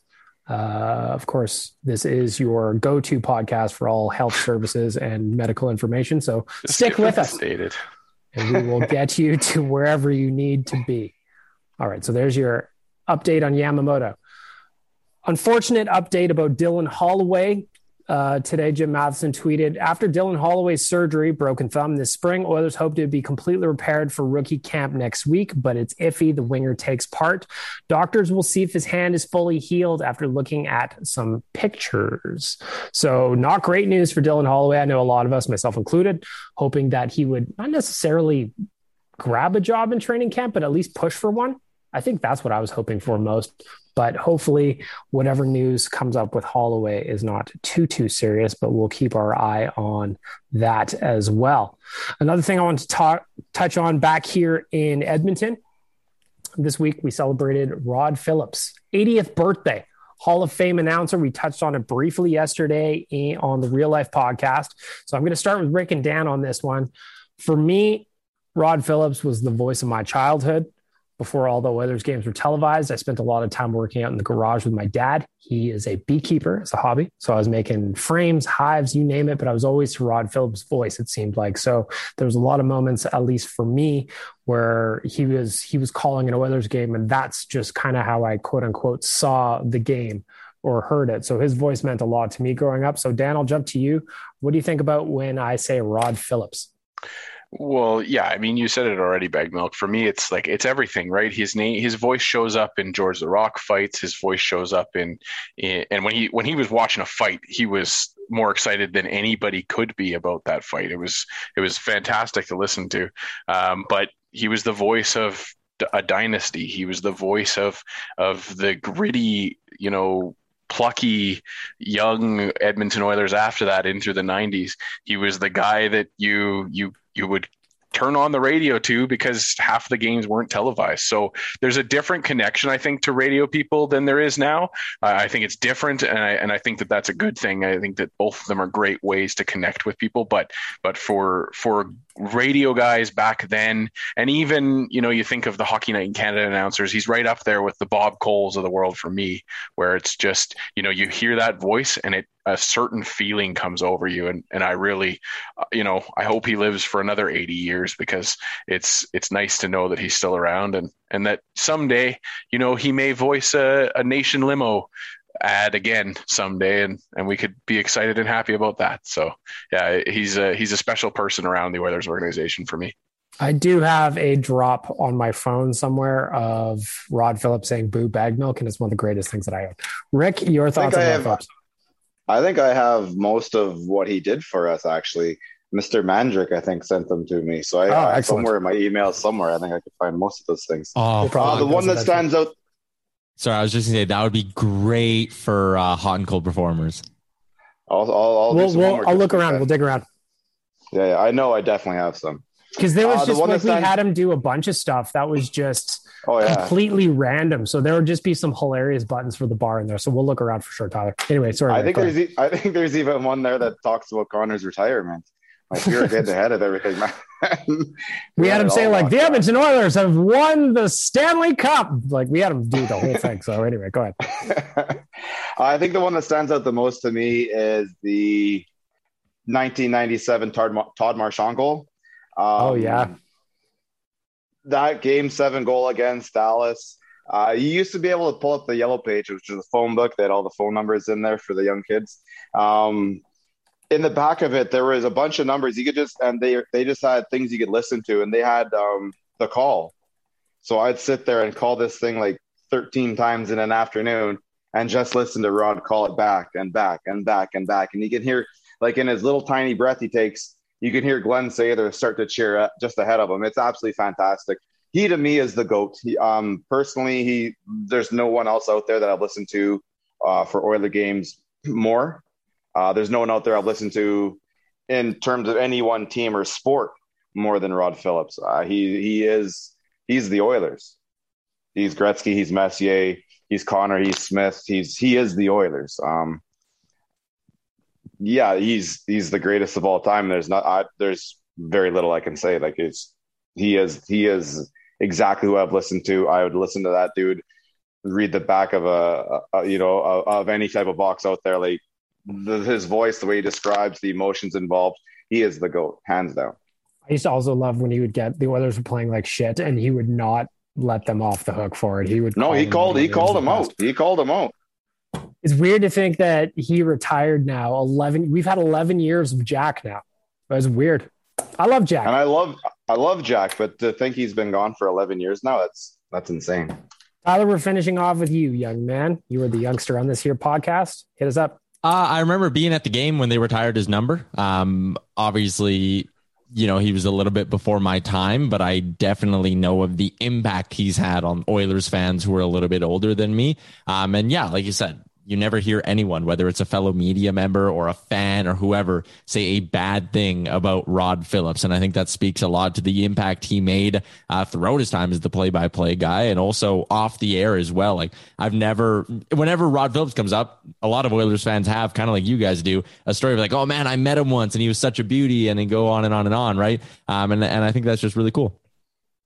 Uh, of course, this is your go-to podcast for all health services and medical information. So stick with us, Stated. and we will get you to wherever you need to be. All right. So there's your update on Yamamoto. Unfortunate update about Dylan Holloway. Uh, today, Jim Matheson tweeted after Dylan Holloway's surgery, broken thumb this spring, Oilers hope to be completely repaired for rookie camp next week, but it's iffy. The winger takes part. Doctors will see if his hand is fully healed after looking at some pictures. So, not great news for Dylan Holloway. I know a lot of us, myself included, hoping that he would not necessarily grab a job in training camp, but at least push for one. I think that's what I was hoping for most. But hopefully, whatever news comes up with Holloway is not too, too serious, but we'll keep our eye on that as well. Another thing I want to talk, touch on back here in Edmonton this week, we celebrated Rod Phillips' 80th birthday. Hall of Fame announcer. We touched on it briefly yesterday on the Real Life podcast. So I'm going to start with Rick and Dan on this one. For me, Rod Phillips was the voice of my childhood before all the Oilers games were televised. I spent a lot of time working out in the garage with my dad. He is a beekeeper as a hobby. So I was making frames, hives, you name it, but I was always to Rod Phillips' voice, it seemed like. So there was a lot of moments, at least for me, where he was he was calling an Oilers game, and that's just kind of how I quote unquote saw the game or heard it. So his voice meant a lot to me growing up. So Dan, I'll jump to you. What do you think about when I say Rod Phillips? Well, yeah, I mean, you said it already, Bag Milk. For me, it's like it's everything, right? His name, his voice shows up in Georges Laraque fights. His voice shows up in, in, and when he when he was watching a fight, he was more excited than anybody could be about that fight. It was it was fantastic to listen to. Um, but he was the voice of a dynasty. He was the voice of of the gritty, you know, plucky young Edmonton Oilers after that into the 90s. He was the guy that you you you would turn on the radio too because half the games weren't televised. So there's a different connection, I think, to radio people than there is now. Uh, I think it's different, and I and I think that that's a good thing. I think that both of them are great ways to connect with people. But but for for radio guys back then, and even you know you think of the Hockey Night in Canada announcers, he's right up there with the Bob Coles of the world for me, where it's just you know you hear that voice and it a certain feeling comes over you, and and I really, uh, you know, I hope he lives for another eighty years because it's it's nice to know that he's still around. And and that someday you know he may voice a, a nation limo ad again someday, and and we could be excited and happy about that. So yeah, he's a he's a special person around the Oilers organization for me. I do have a drop on my phone somewhere of Rod Phillips saying "Boo bag milk," and it's one of the greatest things that I own. Rick, your thoughts on Rod Phillips? I think I have most of what he did for us. Actually, Mr. Mandrick, I think, sent them to me. So I, oh, I somewhere in my email somewhere, I think I could find most of those things. Oh, uh, the one that stands out. Sorry, I was just gonna say that would be great for uh, hot and cold performers. I'll, I'll, I'll, we'll, we'll, I'll look around. We'll dig around. Yeah, yeah, I know. I definitely have some. Because there was uh, just the like we had him do a bunch of stuff that was just oh, yeah. completely random. So there would just be some hilarious buttons for the bar in there. So we'll look around for sure, Tyler. Anyway, sorry. I think there's e- I think there's even one there that talks about Connor's retirement. Like you're getting ahead of everything, man. we had him say like the Edmonton Oilers have won the Stanley Cup. Like we had him do the whole thing. So anyway, go ahead. I think the one that stands out the most to me is the 1997 Todd, Todd Marchant goal. Um, oh yeah, that game seven goal against Dallas. Uh, you used to be able to pull up the yellow page, which is a phone book that had all the phone numbers in there for the young kids. Um, in the back of it, there was a bunch of numbers you could just, and they they just had things you could listen to, and they had um, the call. So I'd sit there and call this thing like 13 times in an afternoon, and just listen to Rod call it back and back and back and back, and you can hear like in his little tiny breath he takes you can hear Glen Sather start to cheer up just ahead of him. It's absolutely fantastic. He to me is the goat. He, um, personally, he there's no one else out there that I've listened to uh, for Oiler games more. Uh, there's no one out there I've listened to in terms of any one team or sport more than Rod Phillips. Uh, he he is he's the Oilers. He's Gretzky. He's Messier. He's Connor. He's Smith. He's he is the Oilers. Um, yeah, he's he's the greatest of all time. There's not I, there's very little I can say. Like it's he is he is exactly who I've listened to. I would listen to that dude read the back of a, a you know a, of any type of box out there. Like the, his voice, the way he describes the emotions involved, he is the goat, hands down. I used to also love when he would get the Oilers were playing like shit, and he would not let them off the hook for it. He would no, he called he called them out. He called them out. It's weird to think that he retired now. 11 we've had 11 years of jack now. It's weird. I love jack. And i love i love jack but to think he's been gone for 11 years now that's that's insane. Tyler we're finishing off with you young man. You were the youngster on this here podcast. Hit us up uh, I remember being at the game when they retired his number. Um, obviously, you know, he was a little bit before my time, but I definitely know of the impact he's had on Oilers fans who are a little bit older than me. Um, and yeah, like you said, you never hear anyone, whether it's a fellow media member or a fan or whoever, say a bad thing about Rod Phillips. And I think that speaks a lot to the impact he made uh, throughout his time as the play by play guy and also off the air as well. Like, I've never, whenever Rod Phillips comes up, a lot of Oilers fans have, kind of like you guys do, a story of like, oh man, I met him once and he was such a beauty, and then go on and on and on, right? Um, and, and I think that's just really cool.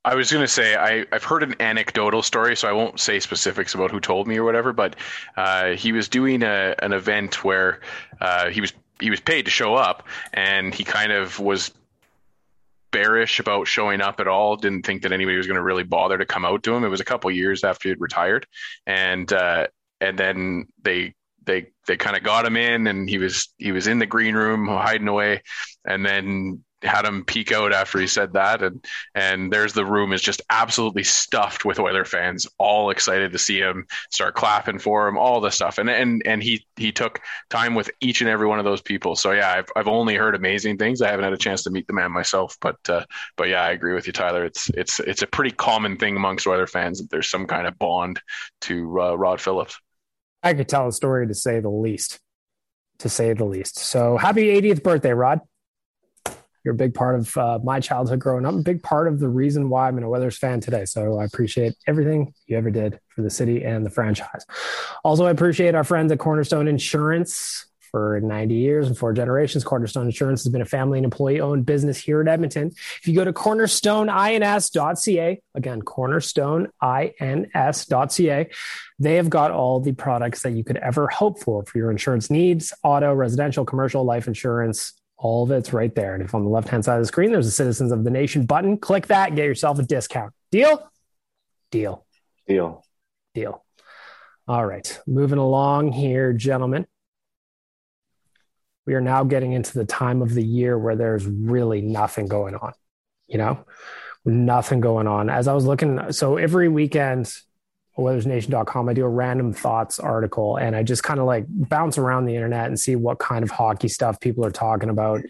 I was going to say I, I've heard an anecdotal story, so I won't say specifics about who told me or whatever. But uh, he was doing a, an event where uh, he was he was paid to show up, and he kind of was bearish about showing up at all. Didn't think that anybody was going to really bother to come out to him. It was a couple years after he had retired, and uh, and then they they they kind of got him in, and he was he was in the green room hiding away, and then had him peek out after he said that. And and there's the room is just absolutely stuffed with Oiler fans all excited to see him start clapping for him all the stuff. And and and he he took time with each and every one of those people. So yeah I've, I've only heard amazing things. I haven't had a chance to meet the man myself but uh, but yeah I agree with you Tyler. It's it's it's a pretty common thing amongst Oiler fans that there's some kind of bond to uh, Rod Phillips. I could tell a story to say the least to say the least. So happy 80th birthday Rod You're a big part of uh, my childhood growing up, a big part of the reason why I'm an Oilers fan today. So I appreciate everything you ever did for the city and the franchise. Also, I appreciate our friends at Cornerstone Insurance for 90 years and four generations. Cornerstone Insurance has been a family and employee owned business here at Edmonton. If you go to cornerstoneins.ca, again, cornerstoneins.ca, they have got all the products that you could ever hope for for your insurance needs auto, residential, commercial, life insurance. All of it's right there. And if on the left hand side of the screen, there's a Citizens of the Nation button, click that, get yourself a discount. Deal? Deal. Deal. Deal. All right. Moving along here, gentlemen we are now getting into the time of the year where there's really nothing going on, you know, nothing going on. As I was looking, so every weekend, oilersnation.com, I do a random thoughts article and I just kind of like bounce around the internet and see what kind of hockey stuff people are talking about.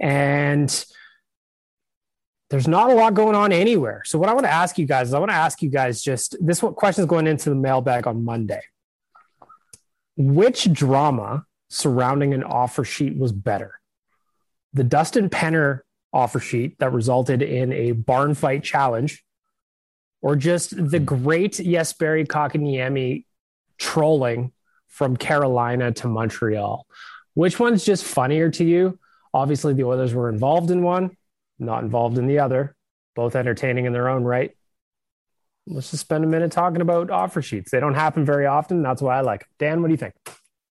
And there's not a lot going on anywhere. So what I want to ask you guys is I want to ask you guys just this question is going into the mailbag on Monday. Which drama surrounding an offer sheet was better. The Dustin Penner offer sheet that resulted in a barn fight challenge, or just the hmm. great Jesperi Kotkaniemi trolling from Carolina to Montreal. Which one's just funnier to you? Obviously, the Oilers were involved in one, not involved in the other, both entertaining in their own right. Let's just spend a minute talking about offer sheets. They don't happen very often. That's why I like them. Dan, what do you think?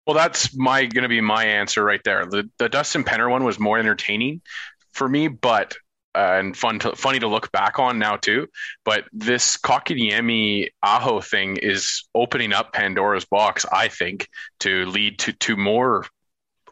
Well, that's my going to be my answer right there. The the Dustin Penner one was more entertaining for me, but uh, and fun to, funny to look back on now too. But this Kotkaniemi Aho thing is opening up Pandora's box, I think, to lead to to more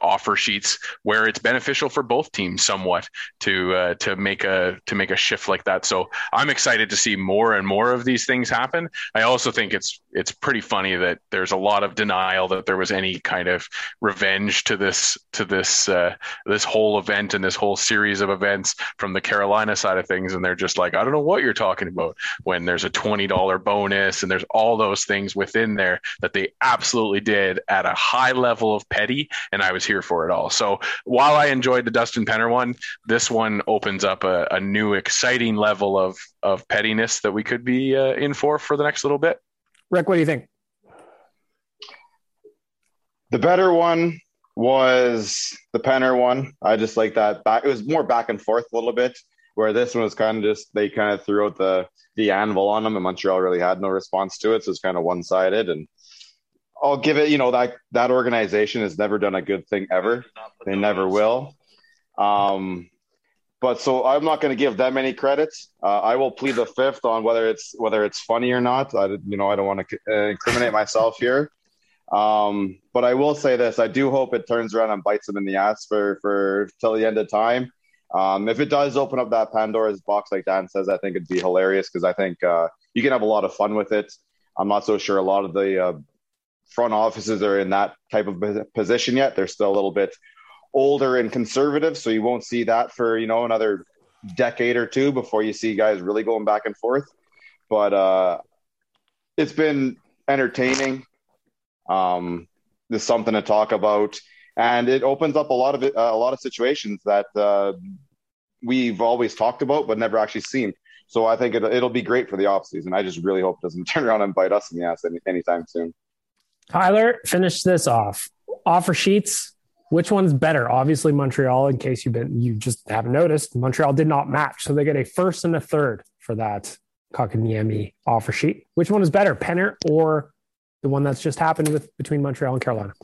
offer sheets where it's beneficial for both teams somewhat to uh, to make a to make a shift like that. So I'm excited to see more and more of these things happen. I also think it's it's pretty funny that there's a lot of denial that there was any kind of revenge to this to this uh, this whole event and this whole series of events from the Carolina side of things, and they're just like, I don't know what you're talking about. When there's a twenty dollar bonus and there's all those things within there that they absolutely did at a high level of petty, and I was here for it all. So while I enjoyed the Dustin Penner one, this one opens up a, a new exciting level of of pettiness that we could be uh, in for for the next little bit. Rick, what do you think? The better one was the Penner one. I just like that back. It was more back and forth a little bit. Where this one was kind of just they kind of threw out the the anvil on them, and Montreal really had no response to it, so it's kind of one sided. And I'll give it, you know, that that organization has never done a good thing ever. They never will. Um, but so I'm not going to give them any credits. Uh, I will plead the fifth on whether it's whether it's funny or not. I you know I don't want to uh, incriminate myself here. Um, but I will say this: I do hope it turns around and bites them in the ass for for till the end of time. Um, if it does open up that Pandora's box, like Dan says, I think it'd be hilarious because I think uh, you can have a lot of fun with it. I'm not so sure a lot of the uh, front offices are in that type of position yet. They're still a little bit older and conservative, so you won't see that for you know another decade or two before you see guys really going back and forth. But uh, it's been entertaining. Um, there's something to talk about, and it opens up a lot of uh, a lot of situations that uh, we've always talked about but never actually seen. So I think it, it'll be great for the off season. I just really hope it doesn't turn around and bite us in the ass any, anytime soon. Tyler, finish this off. Offer sheets. Which one's better? Obviously, Montreal. In case you've been, you just haven't noticed, Montreal did not match, so they get a first and a third for that Kotkaniemi offer sheet. Which one is better, Penner or the one that's just happened with between Montreal and Carolina?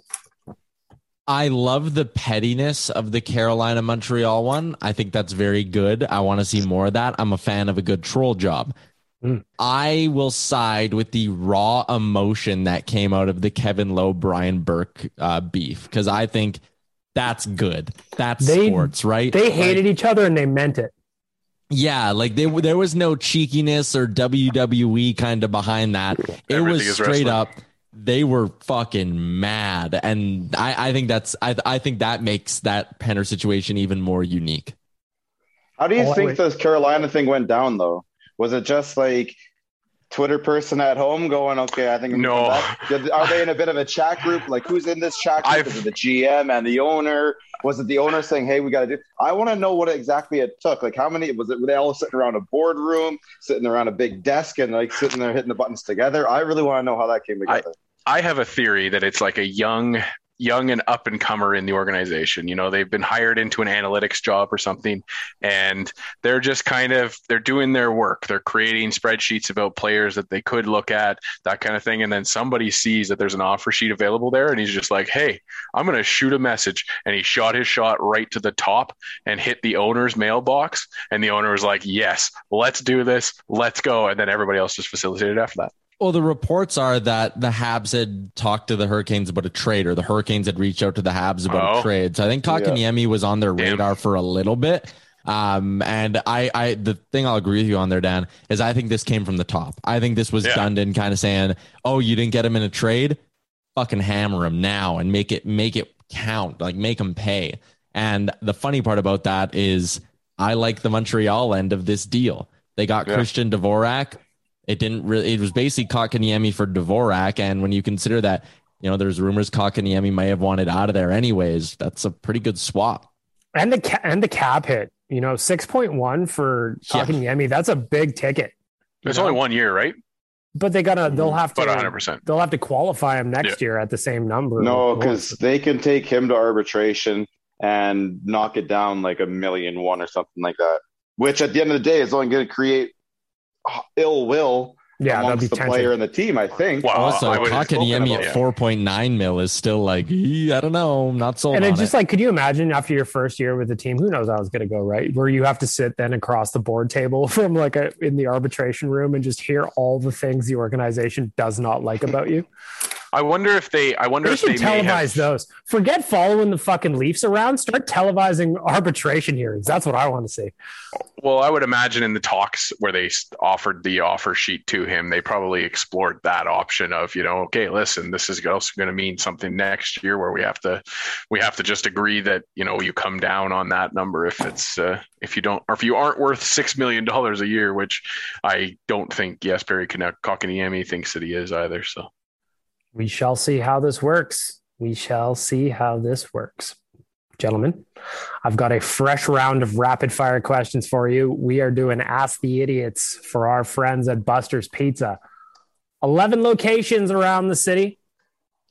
I love the pettiness of the Carolina Montreal one. I think that's very good. I want to see more of that. I'm a fan of a good troll job. Mm. I will side with the raw emotion that came out of the Kevin Lowe Brian Burke uh, beef because I think that's good. That's they, sports, right? They hated like, each other and they meant it. Yeah, like they, there was no cheekiness or WWE kind of behind that. It was straight up. They were fucking mad, and I, I think that's I, I think that makes that Penner situation even more unique. How do you oh, think this Carolina thing went down, though? Was it just like Twitter person at home going, okay, I think I'm no. Are they in a bit of a chat group? Like, who's in this chat group? I've, Is it the GM and the owner? Was it the owner saying, "Hey, we got to do"? I want to know what exactly it took. Like, how many was it? Were they all sitting around a boardroom, sitting around a big desk, and like sitting there hitting the buttons together? I really want to know how that came together. I, I have a theory that it's like a young young and up and comer in the organization. You know, they've been hired into an analytics job or something, and they're just kind of they're doing their work. They're creating spreadsheets about players that they could look at, that kind of thing. And then somebody sees that there's an offer sheet available there, and he's just like, "Hey, I'm going to shoot a message." And he shot his shot right to the top and hit the owner's mailbox, and the owner was like, "Yes, let's do this, let's go." And then everybody else just facilitated after that. Well, the reports are that the Habs had talked to the Hurricanes about a trade, or the Hurricanes had reached out to the Habs about oh. a trade. So I think Kotkaniemi yeah. was on their Damn. radar for a little bit. Um, and I, I, the thing I'll agree with you on there, Dan, is I think this came from the top. I think this was yeah. Dundon kind of saying, "Oh, you didn't get him in a trade, fucking hammer him now and make it make it count, like make him pay." And the funny part about that is, I like the Montreal end of this deal. They got yeah. Christian Dvorak it didn't really. It was basically Kotkaniemi for Dvorak, and when you consider that, you know, there's rumors Kotkaniemi may have wanted out of there anyways. That's a pretty good swap. And the ca- and the cap hit, you know, six point one for Kotkaniemi. Yeah. That's a big ticket. It's know? only one year, right? But they gotta. They'll mm-hmm. have to. 100. percent They'll have to qualify him next yeah. year at the same number. No, because they can take him to arbitration and knock it down like a million one or something like that. Which at the end of the day is only going to create ill will yeah, amongst the tension. player and the team. I think. Well, also, Kotkaniemi at four point nine mil is still like I don't know, not so. And it's just it. like, could you imagine after your first year with the team? Who knows how it's going to go, right? Where you have to sit then across the board table from like a in the arbitration room and just hear all the things the organization does not like about you. I wonder if they. I wonder if they if should they televise have... those. Forget following the fucking Leafs around. Start televising arbitration hearings. That's what I want to see. Well, I would imagine in the talks where they offered the offer sheet to him, they probably explored that option of you know, okay, listen, this is also going to mean something next year where we have to we have to just agree that you know you come down on that number if it's uh, if you don't or if you aren't worth six million dollars a year, which I don't think Yes, Jesperi Kotkaniemi thinks that he is either. So we shall see how this works. We shall see how this works. Gentlemen, I've got a fresh round of rapid fire questions for you. We are doing Ask the Idiots for our friends at Buster's Pizza. 11 locations around the city.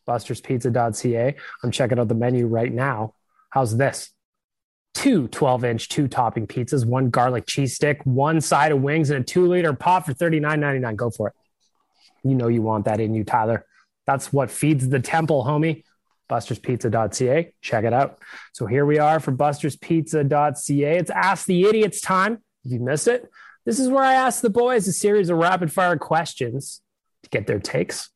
Buster'sPizza.ca. I'm checking out the menu right now. How's this? Two 12 inch, two topping pizzas, one garlic cheese stick, one side of wings, and a two liter pot for $39.99. Go for it. You know you want that in you, Tyler. That's what feeds the temple, homie. Buster'sPizza.ca. Check it out. So here we are for Buster'sPizza.ca. It's Ask the Idiots time. If you missed it, this is where I ask the boys a series of rapid fire questions to get their takes.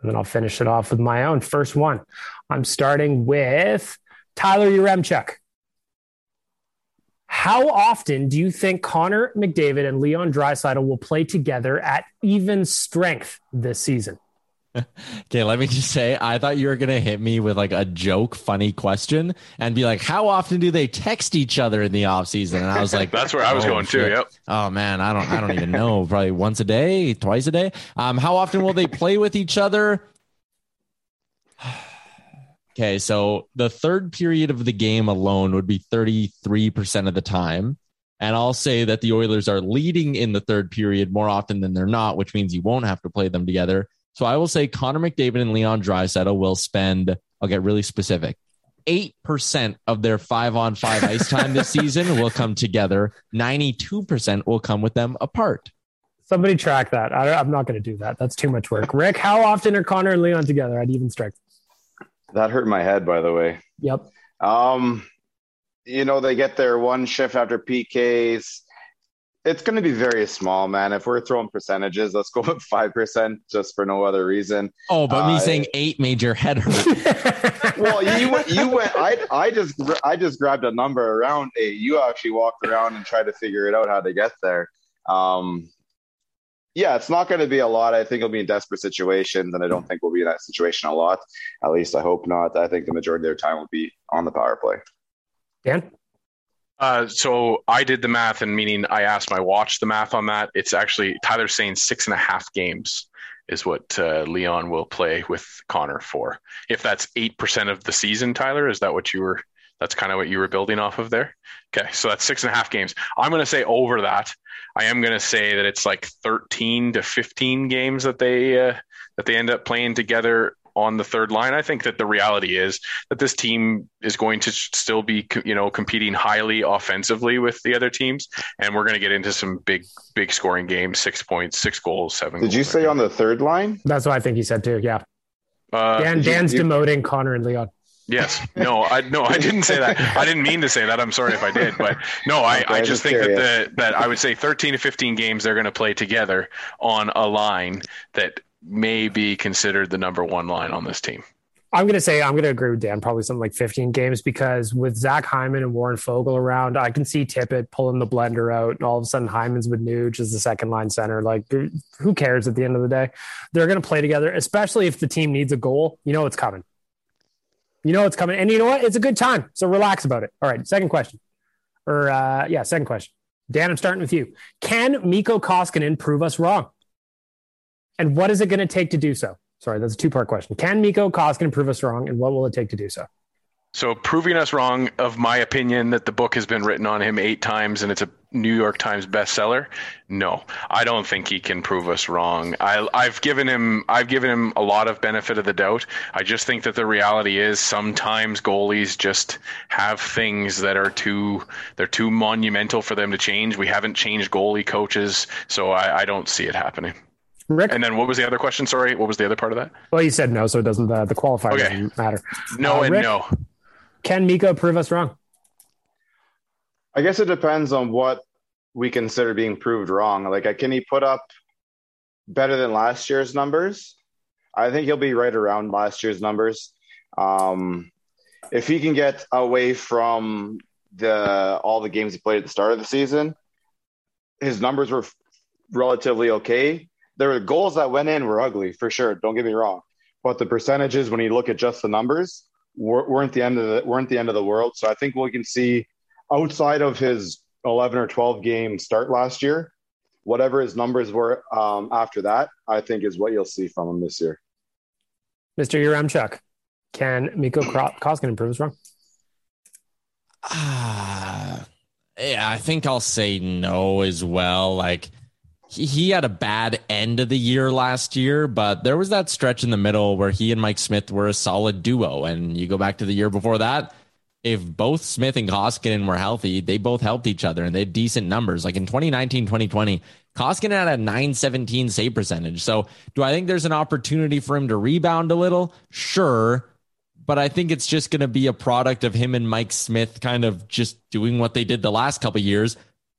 And then I'll finish it off with my own. First one. I'm starting with Tyler Yaremchuk. How often do you think Connor McDavid and Leon Draisaitl will play together at even strength this season? Okay, let me just say, I thought you were gonna hit me with like a joke, funny question, and be like, "How often do they text each other in the off season?" And I was like, "That's where I was oh, going shit. too." Yep. Oh man, I don't, I don't even know. Probably once a day, twice a day. Um, how often will they play with each other? okay, so the third period of the game alone would be thirty three percent of the time. And I'll say that the Oilers are leading in the third period more often than they're not, which means you won't have to play them together. So I will say Connor McDavid and Leon Draisaitl will spend, I'll get really specific, 8% of their five on five ice time this season will come together. 92% will come with them apart. Somebody track that. I, am not going to do that. That's too much work. Rick, how often are Connor and Leon together at even strength? That hurt my head, by the way. Yep. Um, you know, they get their one shift after PKs it's going to be very small, man. If we're throwing percentages, let's go with five percent, just for no other reason. Oh, but uh, me saying eight made your head hurt. well, you you went. I I just I just grabbed a number around eight. You actually walked around and tried to figure it out how to get there. Um, yeah, it's not going to be a lot. I think it'll be in desperate situations, and I don't think we'll be in that situation a lot. At least I hope not. I think the majority of their time will be on the power play. Dan. Uh, so I did the math, and meaning I asked my watch the math on that. It's actually Tyler's saying six and a half games is what uh, Leon will play with Connor for. If that's eight percent of the season, Tyler, is that what you were? That's kind of what you were building off of there. Okay, so that's six and a half games. I'm going to say over that. I am going to say that it's like 13 to 15 games that they uh, that they end up playing together on the third line. I think that the reality is that this team is going to still be, you know, competing highly offensively with the other teams, and we're going to get into some big, big scoring games. Six points, six goals, seven. Did goals you say on the third line? That's what I think he said too. Yeah. Uh, Dan, Dan's you, demoting Connor and Leon. Yes. No, I no, I didn't say that. I didn't mean to say that. I'm sorry if I did, but no, I, okay, I just think curious. that the that I would say 13 to 15 games they're going to play together on a line that may be considered the number one line on this team. I'm going to say I'm going to agree with Dan. Probably something like 15 games because with Zach Hyman and Warren Foegele around, I can see Tippett pulling the blender out, and all of a sudden Hyman's with Nuge as the second line center. Like, who cares at the end of the day? They're going to play together, especially if the team needs a goal. You know it's coming. You know it's coming, and you know what? It's a good time. So relax about it. All right, second question, or uh, yeah, second question. Dan, I'm starting with you. Can Mikko Koskinen prove us wrong? And what is it going to take to do so? Sorry, that's a two part question. Can Mikko Koskinen prove us wrong, and what will it take to do so? So, proving us wrong of my opinion that the book has been written on him eight times and it's a New York Times bestseller. No, I don't think he can prove us wrong. I, have given him, I've given him a lot of benefit of the doubt. I just think that the reality is sometimes goalies just have things that are too, they're too monumental for them to change. We haven't changed goalie coaches, so I, I don't see it happening. Rick? And then what was the other question? Sorry, what was the other part of that? Well, you said no, so it doesn't. Uh, the qualifier okay. doesn't matter. No uh, and Rick, no. Can Mikko prove us wrong? I guess it depends on what we consider being proved wrong. Like, uh, can he put up better than last year's numbers? I think he'll be right around last year's numbers. Um, if he can get away from the all the games he played at the start of the season, his numbers were relatively okay there were goals that went in were ugly for sure. Don't get me wrong, but the percentages when you look at just the numbers weren't the end of the weren't the end of the world. So I think we can see outside of his 11 or 12 game start last year, whatever his numbers were um, after that, I think is what you'll see from him this year. Mr. Yaremchuk, can Mikko Koskinen prove us wrong? Uh, yeah, I think I'll say no as well. Like he, had a bad end of the year last year, but there was that stretch in the middle where he and Mike Smith were a solid duo. And you go back to the year before that, if both Smith and Koskinen were healthy, they both helped each other and they had decent numbers. Like in 2019, 2020, Koskinen had a 917 save percentage. So do I think there's an opportunity for him to rebound a little? Sure. But I think it's just going to be a product of him and Mike Smith kind of just doing what they did the last couple years,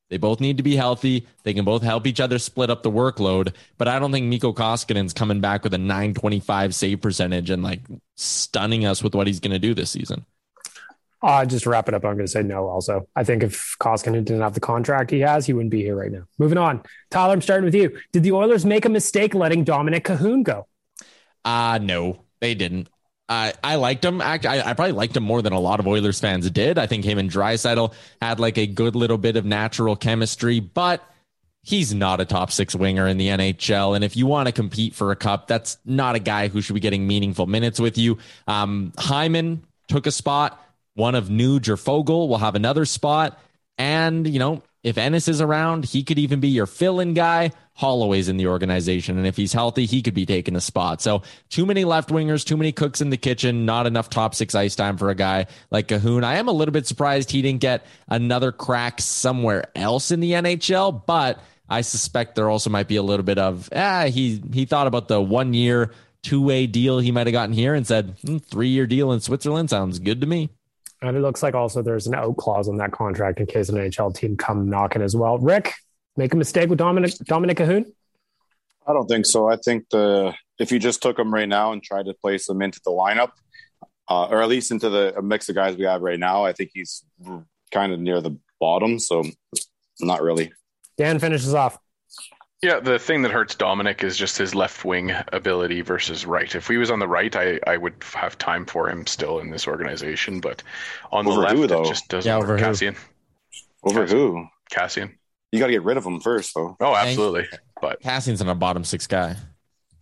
they both need to be healthy. They can both help each other split up the workload. But I don't think Mikko Koskinen's coming back with a 925 save percentage and like stunning us with what he's going to do this season. Uh, just to wrap it up, I'm going to say no also. I think if Koskinen didn't have the contract he has, he wouldn't be here right now. Moving on. Tyler, I'm starting with you. Did the Oilers make a mistake letting Dominik Kahun go? Uh, no, they didn't. I, I liked him. Actually, I, probably liked him more than a lot of Oilers fans did. I think him and Draisaitl had like a good little bit of natural chemistry, but he's not a top six winger in the NHL. And if you want to compete for a cup, that's not a guy who should be getting meaningful minutes with you. Um, Hyman took a spot. One of Nuge or Foegele will have another spot. And, you know, if Ennis is around, he could even be your fill in guy. Holloway's in the organization. And if he's healthy, he could be taking a spot. So too many left wingers, too many cooks in the kitchen, not enough top six ice time for a guy like Kahun. I am a little bit surprised he didn't get another crack somewhere else in the NHL, but I suspect there also might be a little bit of, ah, he, he thought about the one year, two way deal he might have gotten here and said, hmm, three year deal in Switzerland sounds good to me. And it looks like also there's an out clause on that contract in case an NHL team come knocking as well. Rick, make a mistake with Dominik Dominik Kahun? I don't think so. I think the if you just took him right now and tried to place him into the lineup, uh, or at least into the mix of guys we have right now, I think he's kind of near the bottom. So not really. Dan finishes off. Yeah, the thing that hurts Dominik is just his left wing ability versus right. If he was on the right, I, I would have time for him still in this organization, but on over the left, who, it just doesn't yeah, work. Kassian. Over Kassian. who? Kassian. You got to get rid of him first, though. Oh, absolutely. But Kassian's not a bottom six guy.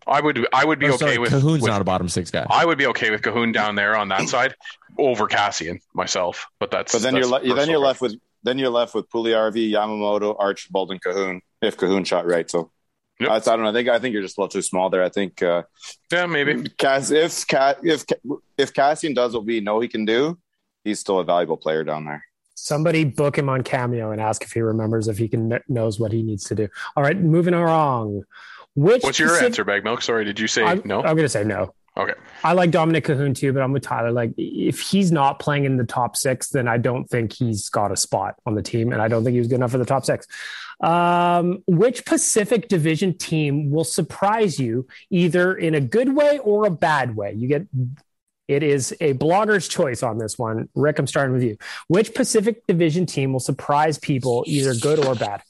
I would I would be Or, okay sorry, with Kahun's with- not a bottom six guy. I would be okay with Kahun down there on that side over Kassian myself. But that's But then that's you're le- then you're left with then you're left with Puljujarvi, Yamamoto, Archibald, and Kahun. If Kahun shot right, so Yep. that's, I don't know. I think I think you're just a little too small there. I think uh, Yeah, maybe. Cass if Ca- if if Kassian does what we know he can do, he's still a valuable player down there. Somebody book him on Cameo and ask if he remembers if he can knows what he needs to do. All right, moving along. Which What's your specific- answer, Bag Milk? Sorry, did you say I'm, no? I'm going to say no. Okay. I like Dominik Kahun too, but I'm with Tyler. Like, if he's not playing in the top six, then I don't think he's got a spot on the team, and I don't think he was good enough for the top six. Um, which Pacific Division team will surprise you, either in a good way or a bad way? You get it is a blogger's choice on this one. Rick, I'm starting with you. Which Pacific Division team will surprise people, either good or bad?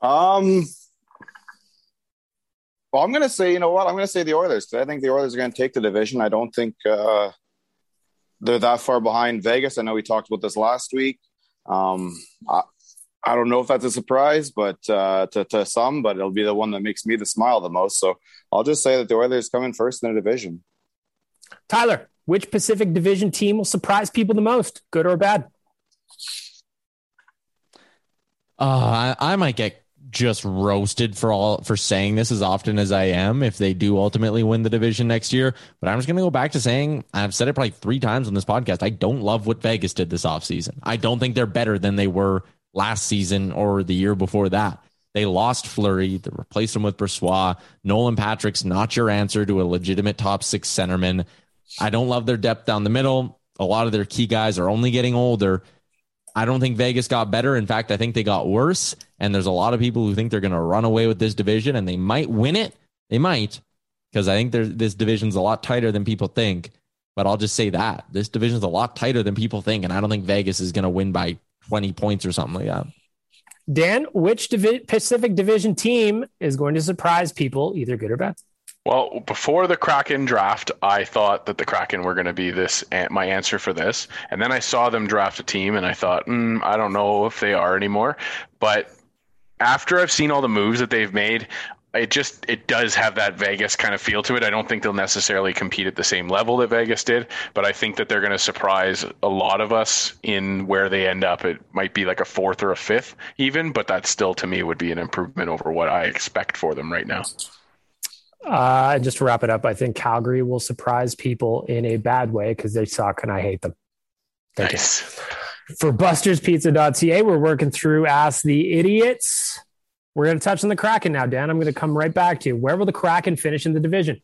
Um. Well, I'm going to say, you know what? I'm going to say the Oilers. 'cause I think the Oilers are going to take the division. I don't think uh, they're that far behind Vegas. I know we talked about this last week. Um, I, I don't know if that's a surprise, but uh, to, to some, but it'll be the one that makes me the smile the most. So I'll just say that the Oilers come in first in the division. Tyler, which Pacific Division team will surprise people the most, good or bad? Uh, I, I might get just roasted for all for saying this as often as I am if they do ultimately win the division next year. But I'm just going to go back to saying I've said it probably three times on this podcast. I don't love what Vegas did this offseason. I don't think they're better than they were last season or the year before that. They lost Fleury, they replaced him with Brossoit. Nolan Patrick's not your answer to a legitimate top six centerman. I don't love their depth down the middle. A lot of their key guys are only getting older. I don't think Vegas got better. In fact, I think they got worse. And there's a lot of people who think they're going to run away with this division and they might win it. They might, because I think this division's a lot tighter than people think. But I'll just say that this division's a lot tighter than people think. And I don't think Vegas is going to win by 20 points or something like that. Dan, which Divi- Pacific Division team is going to surprise people, either good or bad? Well, before the Kraken draft, I thought that the Kraken were going to be this my answer for this, and then I saw them draft a team, and I thought, mm, I don't know if they are anymore. But after I've seen all the moves that they've made, it just it does have that Vegas kind of feel to it. I don't think they'll necessarily compete at the same level that Vegas did, but I think that they're going to surprise a lot of us in where they end up. It might be like a fourth or a fifth, even, but that still to me would be an improvement over what I expect for them right now. Uh, and just to wrap it up, I think Calgary will surprise people in a bad way because they suck and I hate them. Thank nice. you. For busterspizza.ca, we're working through Ask the Idiots. We're going to touch on the Kraken now, Dan. I'm going to come right back to you. Where will the Kraken finish in the division?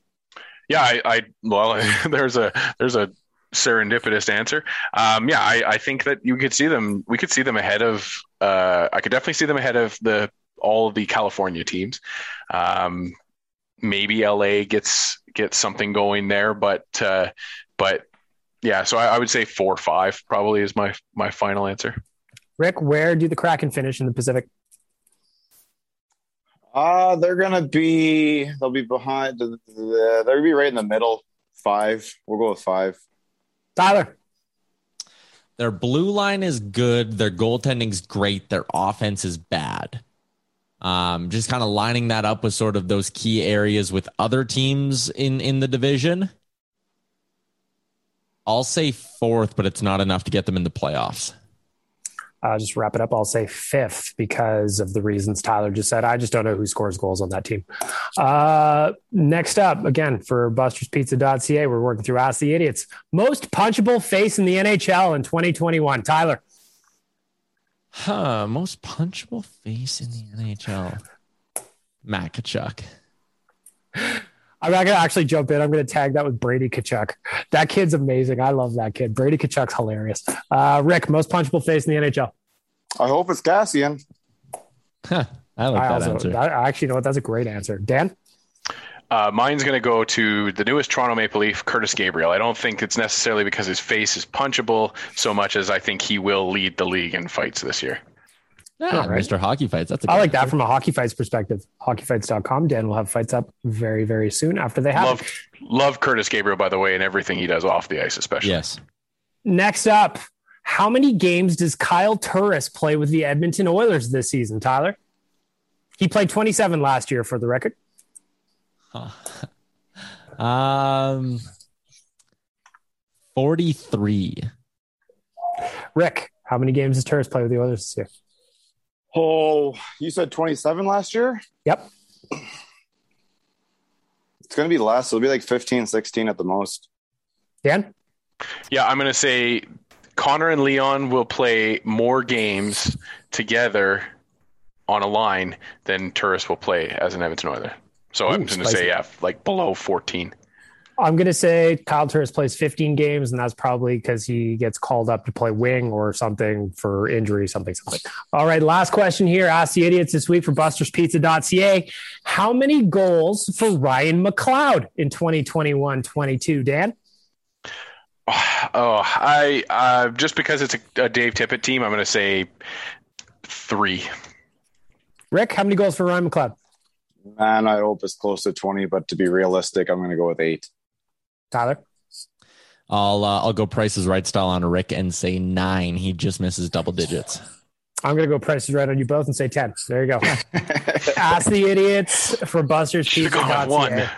Yeah, I, I well, there's a there's a serendipitous answer. Um, yeah, I, I think that you could see them. We could see them ahead of. Uh, I could definitely see them ahead of the all the California teams. Um, maybe LA gets gets something going there, but uh, but yeah, so I, I would say four or five probably is my my final answer. Rick, where do the Kraken finish in the Pacific? Uh, they're gonna be they'll be behind the, the, they'll be right in the middle. Five. We'll go with five. Tyler. Their blue line is good. Their goaltending's great. Their offense is bad. Um, just kind of lining that up with sort of those key areas with other teams in in the division. I'll say fourth, but it's not enough to get them in the playoffs. Uh, just wrap it up. I'll say fifth because of the reasons Tyler just said. I just don't know who scores goals on that team. Uh, next up, again, for busterspizza.ca, we're working through Ask the Idiots. Most punchable face in the NHL in 2021. Tyler. Huh. Most punchable face in the NHL. Matt Tkachuk. I'm not going to actually jump in. I'm going to tag that with Brady Tkachuk. That kid's amazing. I love that kid. Brady Tkachuk's hilarious. Uh, Rick, most punchable face in the NHL. I hope it's Kassian. Huh. I like I that also, answer. that, actually, you know what? That's a great answer. Dan? Uh, mine's going to go to the newest Toronto Maple Leaf, Kurtis Gabriel. I don't think it's necessarily because his face is punchable so much as I think he will lead the league in fights this year. Yeah, All right. Mr. Hockey Fights. That's a I good like that from a hockey fights perspective. Hockeyfights.com. Dan will have fights up very, very soon after they happen. Love, love Kurtis Gabriel, by the way, and everything he does off the ice, especially. Yes. Next up, How many games does Kyle Turris play with the Edmonton Oilers this season, Tyler? He played 27 last year for the record. Huh. Um, 43. Rick, how many games does Turris play with the Oilers this year? Oh, you said 27 last year? Yep. It's going to be less. It'll be like 15, 16 at the most. Dan? Yeah, I'm going to say Connor and Leon will play more games together on a line than Turris will play as an Edmonton Oiler. So Ooh, I'm going to say, yeah, like below 14. I'm going to say Kyle Turris plays 15 games, and that's probably because he gets called up to play wing or something for injury, something, something. All right, last question here. Ask the idiots this week for busterspizza.ca. How many goals for Ryan McLeod in 2021 22, Dan? Oh, I uh, just because it's a, a Dave Tippett team, I'm going to say three. Rick, how many goals for Ryan McLeod? Man, I hope it's close to 20, but to be realistic, I'm going to go with eight. Tyler? I'll uh, I'll go prices right style on Rick and say nine. He just misses double digits. I'm gonna go prices right on you both and say ten. There you go. Ask the idiots for Buster's Pizza. One.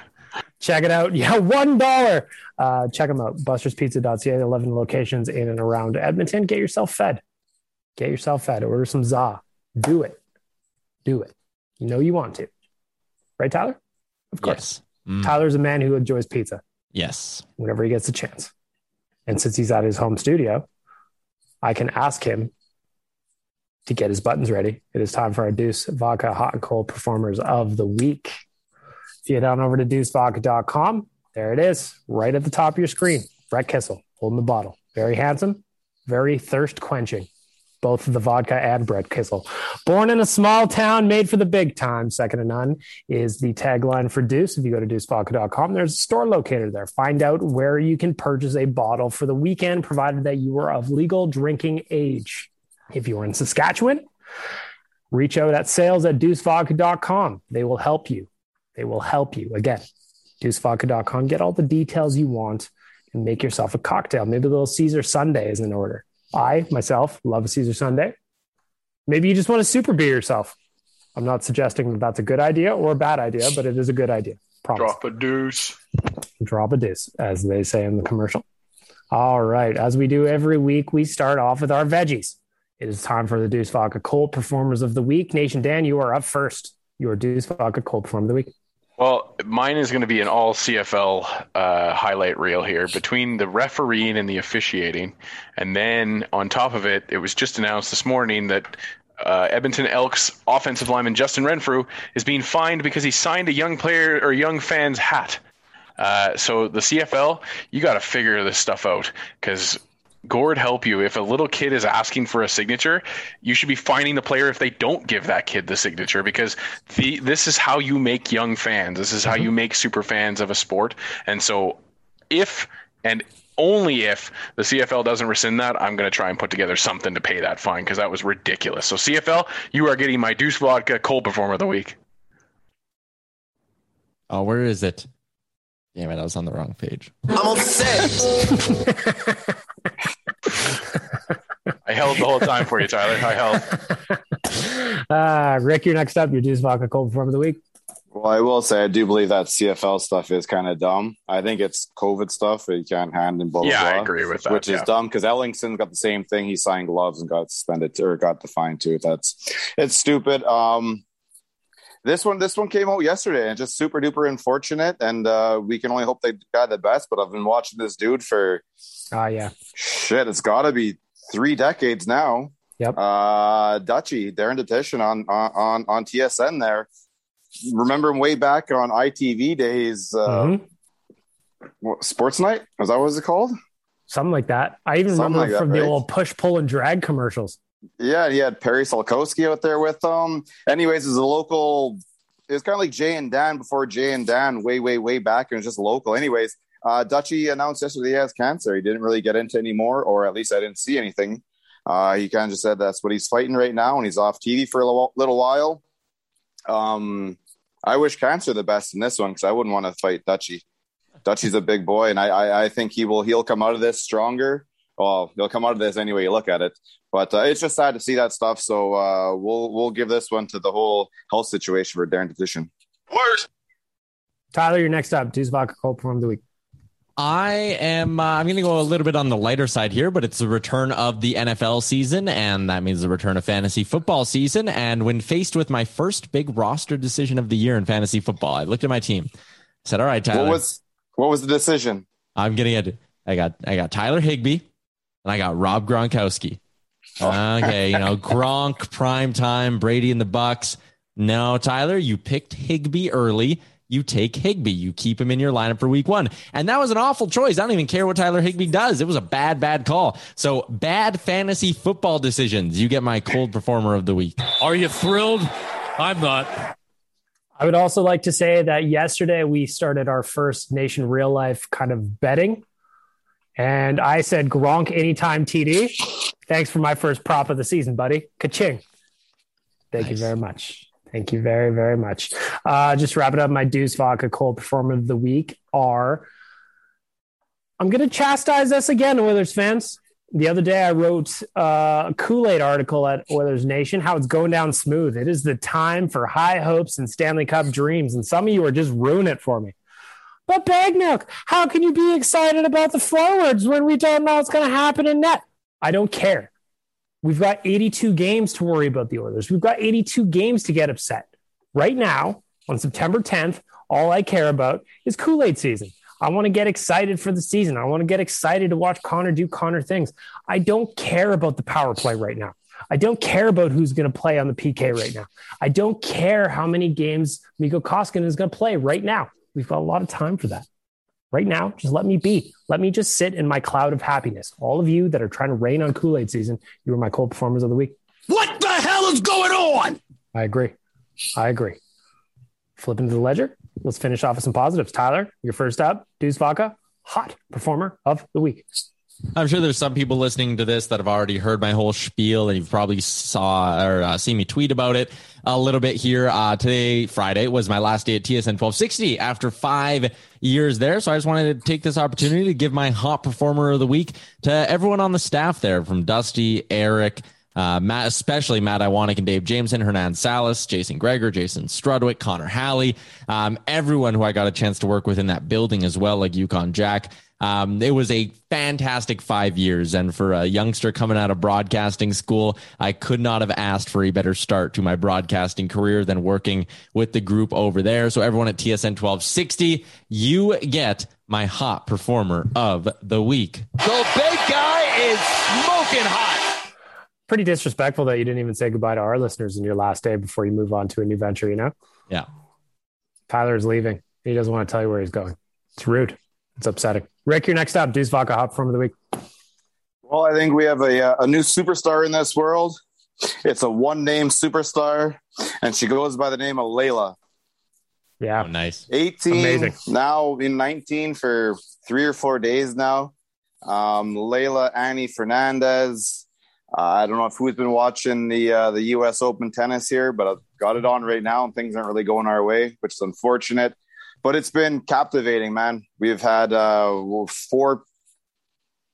Check it out. Yeah, one dollar. Uh, check them out. Buster'sPizza.ca. Eleven locations in and around Edmonton. Get yourself fed. Get yourself fed. Order some za. Do it. Do it. You know you want to. Right, Tyler? Of course. Yes. Mm. Tyler's a man who enjoys pizza. Yes. Whenever he gets a chance. And since he's at his home studio, I can ask him to get his buttons ready. It is time for our Deuce Vodka Hot and Cold Performers of the Week. If you head on over to deucevodka.com, there it is, right at the top of your screen. Brett Kissel holding the bottle. Very handsome, very thirst quenching both the vodka and Brett Kissel. Born in a small town, made for the big time, second to none, is the tagline for Deuce. If you go to deucevodka.com, there's a store located there. Find out where you can purchase a bottle for the weekend, provided that you are of legal drinking age. If you are in Saskatchewan, reach out at sales at deucevodka.com. They will help you. They will help you. Again, deucevodka.com. Get all the details you want and make yourself a cocktail. Maybe a little Caesar Sunday is in order. I myself love a Caesar Sunday. Maybe you just want to super beer yourself. I'm not suggesting that that's a good idea or a bad idea, but it is a good idea. Promise. Drop a deuce. Drop a deuce, as they say in the commercial. All right. As we do every week, we start off with our veggies. It is time for the Deuce Vodka Cold Performers of the Week. Nation Dan, you are up first. Your Deuce Vodka Cold Performer of the Week. Well, mine is going to be an all CFL uh, highlight reel here between the refereeing and the officiating. And then on top of it, it was just announced this morning that uh, Edmonton Elks offensive lineman Justin Renfrew is being fined because he signed a young player or young fan's hat. Uh, so the CFL, you got to figure this stuff out because Gord help you. If a little kid is asking for a signature, you should be finding the player if they don't give that kid the signature because the this is how you make young fans. This is how mm-hmm. you make super fans of a sport. And so if and only if the CFL doesn't rescind that, I'm going to try and put together something to pay that fine because that was ridiculous. So CFL, you are getting my Deuce Vodka Cold Performer of the Week. Oh, where is it? Damn it, I was on the wrong page. I'm upset. I held the whole time for you, Tyler. I held. Uh, Rick, you're next up. Your Deuce Vodka Cold Performer of the Week. Well, I will say I do believe that CFL stuff is kind of dumb. I think it's COVID stuff you can't hand and blah blah. Yeah, blah, I agree with that. Which yeah. is dumb because Ellingson got the same thing. He signed gloves and got suspended to, or got the fine too. That's it's stupid. Um, this one, this one came out yesterday and just super duper unfortunate. And uh, we can only hope they got the best. But I've been watching this dude for Ah, uh, yeah. Shit, it's got to be three decades now. Yep. Uh, Dutchy, Darren Dutchyshen on on on TSN there. Remember him way back on ITV days. Uh, mm-hmm. what, Sports Night was that what was it called? Something like that. I even Something remember like from that, the old push, pull, and drag commercials. Yeah, he had Perry Solkowski out there with him. Anyways, as a local, it was kind of like Jay and Dan before Jay and Dan, way, way, way back, and it was just local. Anyways, uh, Dutchy announced yesterday he has cancer. He didn't really get into anymore, or at least I didn't see anything. Uh, he kind of just said that's what he's fighting right now, and he's off TV for a little, little while. Um, I wish cancer the best in this one because I wouldn't want to fight Dutchy. Dutchy's a big boy, and I, I, I think he will. He'll come out of this stronger. well, you'll come out of this anyway you look at it. But uh, it's just sad to see that stuff. So uh, we'll we'll give this one to the whole health situation for Darren Dutchyshen. Worse. Tyler, you're next up. Deuce Vodka Cold Perform of the Week. I am. Uh, I'm going to go a little bit on the lighter side here, but it's the return of the NFL season, and that means the return of fantasy football season. And when faced with my first big roster decision of the year in fantasy football, I looked at my team, said, "All right, Tyler, what was what was the decision?" I'm getting it. I got I got Tyler Higbee, and I got Rob Gronkowski. Okay, you know Gronk prime time, Brady and the Bucs. No, Tyler, you picked Higbee early you take Higbee. You keep him in your lineup for week one. And that was an awful choice. I don't even care what Tyler Higbee does. It was a bad, bad call. So bad fantasy football decisions. You get my cold performer of the week. Are you thrilled? I'm not. I would also like to say that yesterday we started our first nation real life kind of betting. And I said Gronk anytime TD. Thanks for my first prop of the season, buddy. Kaching. Thank nice. you very much. Thank you very, very much. Uh, just wrap it up. My Deuce Vodka cold performer of the week are I'm going to chastise us again, Oilers fans. The other day, I wrote uh, a Kool Aid article at Oilers Nation how it's going down smooth. It is the time for high hopes and Stanley Cup dreams. And some of you are just ruining it for me. But bag milk, how can you be excited about the forwards when we don't know what's going to happen in net? I don't care. We've got 82 games to worry about the Oilers. We've got 82 games to get upset. Right now, on September 10th, all I care about is Kool Aid season. I want to get excited for the season. I want to get excited to watch Connor do Connor things. I don't care about the power play right now. I don't care about who's going to play on the PK right now. I don't care how many games Mikko Koskinen is going to play right now. We've got a lot of time for that right now, just let me be. Let me just sit in my cloud of happiness. All of you that are trying to rain on Kool Aid season, you are my cold performers of the week. What the hell is going on? I agree. I agree. Flip into the ledger. Let's finish off with some positives. Tyler, you're first up. Deuce Vodka, hot performer of the week. I'm sure there's some people listening to this that have already heard my whole spiel and you've probably saw or uh, seen me tweet about it a little bit here. Uh, today, Friday, was my last day at TSN 1260 after five years there. So I just wanted to take this opportunity to give my hot performer of the week to everyone on the staff there from Dusty, Eric, uh, Matt, especially Matt Iwanek and Dave Jameson, Hernan Salas, Jason Gregor, Jason Strudwick, Connor Halley, um, everyone who I got a chance to work with in that building as well, like Yukon Jack. Um, it was a fantastic five years. And for a youngster coming out of broadcasting school, I could not have asked for a better start to my broadcasting career than working with the group over there. So everyone at TSN 1260, you get my hot performer of the week. The big guy is smoking hot. Pretty disrespectful that you didn't even say goodbye to our listeners in your last day before you move on to a new venture, you know? Yeah. Tyler is leaving. He doesn't want to tell you where he's going. It's rude. It's upsetting. Rick, you're next up. Deuce Vodka Hop from the week. Well, I think we have a, uh, a new superstar in this world. It's a one name superstar, and she goes by the name of Leylah. Yeah. Oh, nice. 18, Amazing. now in 19 for three or four days now. Um, Leylah Annie Fernandez. Uh, I don't know if who's been watching the uh, the U.S. Open tennis here, but I've got it on right now, and things aren't really going our way, which is unfortunate but it's been captivating, man. We've had uh, four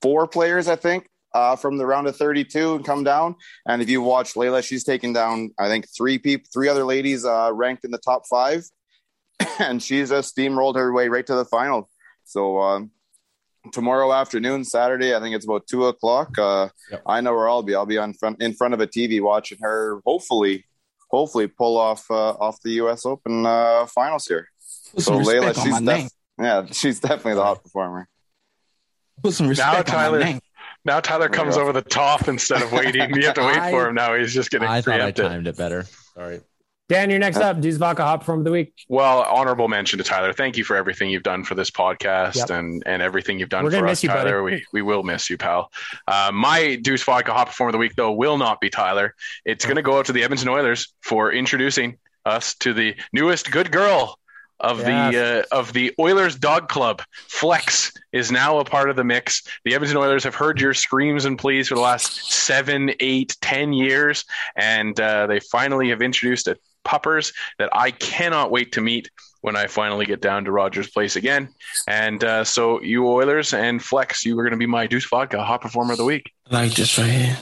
four players, I think, uh, from the round of 32 and come down. And if you watch Leylah, she's taken down, I think, three people, three other ladies uh, ranked in the top five, and she's just steamrolled her way right to the final. So um, tomorrow afternoon, Saturday, I think it's about two o'clock. Uh, yep. I know where I'll be. I'll be on front in front of a TV watching her. Hopefully, hopefully pull off uh, off the U.S. Open uh, finals here. Put so Leylah, she's def- yeah, she's definitely the hot performer. Put some respect now, Tyler, Now Tyler comes over the top instead of waiting. You have to wait I, for him now. He's just getting I preempted. thought I timed it better. Sorry. Dan, you're next up. Deuce Vodka Hop from the week. Well, honorable mention to Tyler. Thank you for everything you've done for this podcast yep. and, and everything you've done We're for us, you, Tyler. We, we will miss you, pal. Uh, my Deuce Vodka Hop Performer of the week, though, will not be Tyler. It's going to go out to the Edmonton Oilers for introducing us to the newest good girl of yeah. the uh, of the Oilers Dog Club. Flex is now a part of the mix. The Edmonton Oilers have heard your screams and pleas for the last seven, eight, ten years, and uh, they finally have introduced a puppers that I cannot wait to meet. when I finally get down to Rogers Place again. And uh, so you Oilers and Flex, you are going to be my Deuce Vodka Hot Performer of the Week. I like this right here.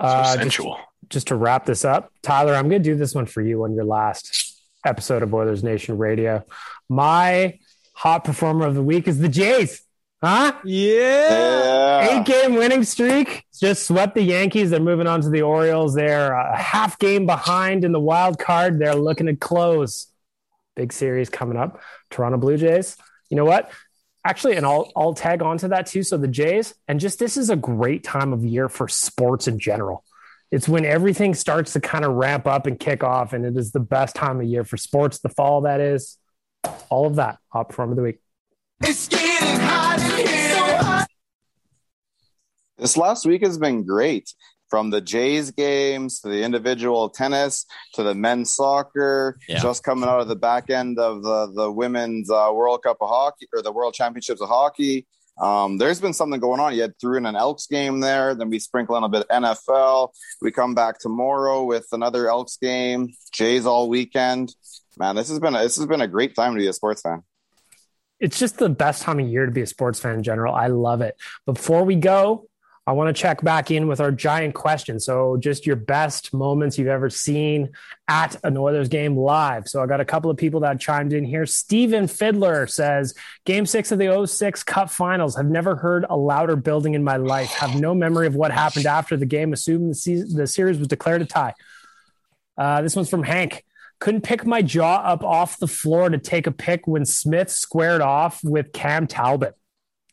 So uh, sensual. Just, just to wrap this up, Tyler, I'm going to do this one for you on your last episode of Oilers Nation Radio. My hot performer of the week is the Jays. Huh? Yeah. Eight game winning streak. Just swept the Yankees. They're moving on to the Orioles. They're a half game behind in the wild card. They're looking to close. Big series coming up. Toronto Blue Jays. You know what? Actually, and I'll I'll tag onto that too. So the Jays, and just this is a great time of year for sports in general. It's when everything starts to kind of ramp up and kick off, and it is the best time of year for sports. The fall that is, all of that. Hot performer of the week. It's getting hot in here. This last week has been great. From the Jays games to the individual tennis to the men's soccer, yeah. just coming out of the back end of the, the women's uh, World Cup of hockey or the World Championships of hockey. Um, there's been something going on. You had threw in an Elks game there, then we sprinkle in a bit NFL. We come back tomorrow with another Elks game. Jays all weekend. Man, this has been a, this has been a great time to be a sports fan it's just the best time of year to be a sports fan in general. I love it. Before we go, I want to check back in with our giant question. So, just your best moments you've ever seen at an Oilers game live. So, I got a couple of people that chimed in here. Steven Fiddler says, Game six of the 06 Cup finals. Have never heard a louder building in my life. Have no memory of what happened after the game, assuming the, se- the series was declared a tie. Uh, this one's from Hank. Couldn't pick my jaw up off the floor to take a pick when Smith squared off with Cam Talbot.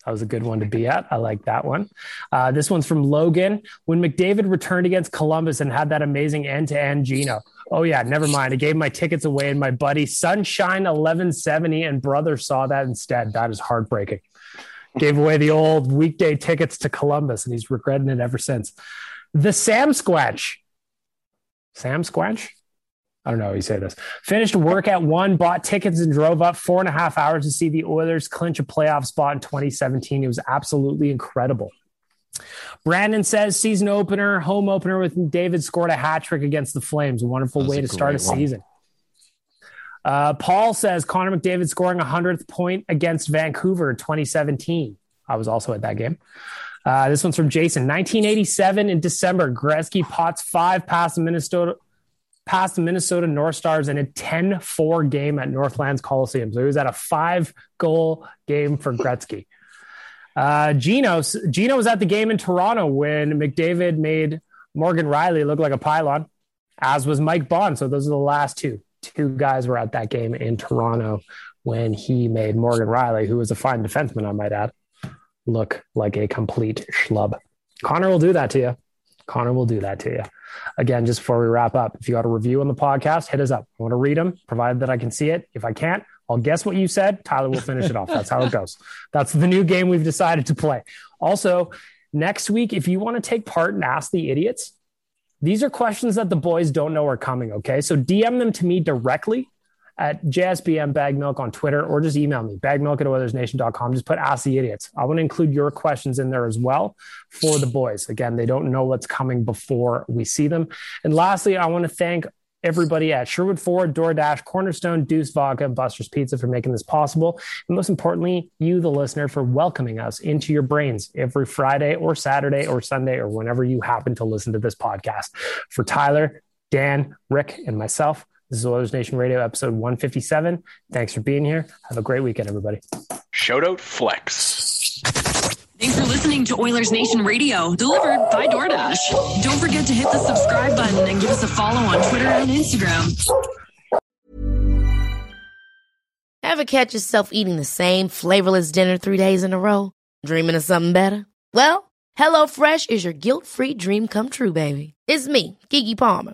That was a good one to be at. I like that one. Uh, this one's from Logan. When McDavid returned against Columbus and had that amazing end to end Gino. Oh, yeah, never mind. I gave my tickets away, and my buddy Sunshine 1170 and brother saw that instead. That is heartbreaking. Gave away the old weekday tickets to Columbus, and he's regretting it ever since. The Sam Squatch. Sam Squatch? I don't know how you say this. Finished work at one, bought tickets, and drove up four and a half hours to see the Oilers clinch a playoff spot in 2017. It was absolutely incredible. Brandon says season opener, home opener with David scored a hat trick against the Flames. A wonderful way to start a season. Uh, Paul says Connor McDavid scoring a hundredth point against Vancouver in 2017. I was also at that game. Uh, this one's from Jason. 1987 in December, Gretzky pots five past the Minnesota past the Minnesota North Stars in a 10 4 game at Northlands Coliseum. So he was at a five goal game for Gretzky. Uh, Gino, Gino was at the game in Toronto when McDavid made Morgan Rielly look like a pylon, as was Mike Bond. So those are the last two. Two guys were at that game in Toronto when he made Morgan Rielly, who was a fine defenseman, I might add, look like a complete schlub. Connor will do that to you. Connor will do that to you. Again, just before we wrap up, if you got a review on the podcast, hit us up. I want to read them, provided that I can see it. If I can't, I'll guess what you said. Tyler will finish it off. That's how it goes. That's the new game we've decided to play. Also, next week, if you want to take part and ask the idiots, these are questions that the boys don't know are coming. Okay. So DM them to me directly at JSBM Bag Milk on Twitter or just email me, bagmilk at oilersnation.com. Just put Ask the Idiots. I want to include your questions in there as well for the boys. Again, they don't know what's coming before we see them. And lastly, I want to thank everybody at Sherwood Ford, DoorDash, Cornerstone, Deuce Vodka, and Buster's Pizza for making this possible. And most importantly, you, the listener, for welcoming us into your brains every Friday or Saturday or Sunday or whenever you happen to listen to this podcast. For Tyler, Dan, Rick, and myself, this is Oilers Nation Radio, episode 157. Thanks for being here. Have a great weekend, everybody. Shout out Flex. Thanks for listening to Oilers Nation Radio, delivered by DoorDash. Don't forget to hit the subscribe button and give us a follow on Twitter and Instagram. Ever catch yourself eating the same flavorless dinner three days in a row? Dreaming of something better? Well, HelloFresh is your guilt free dream come true, baby. It's me, Keke Palmer.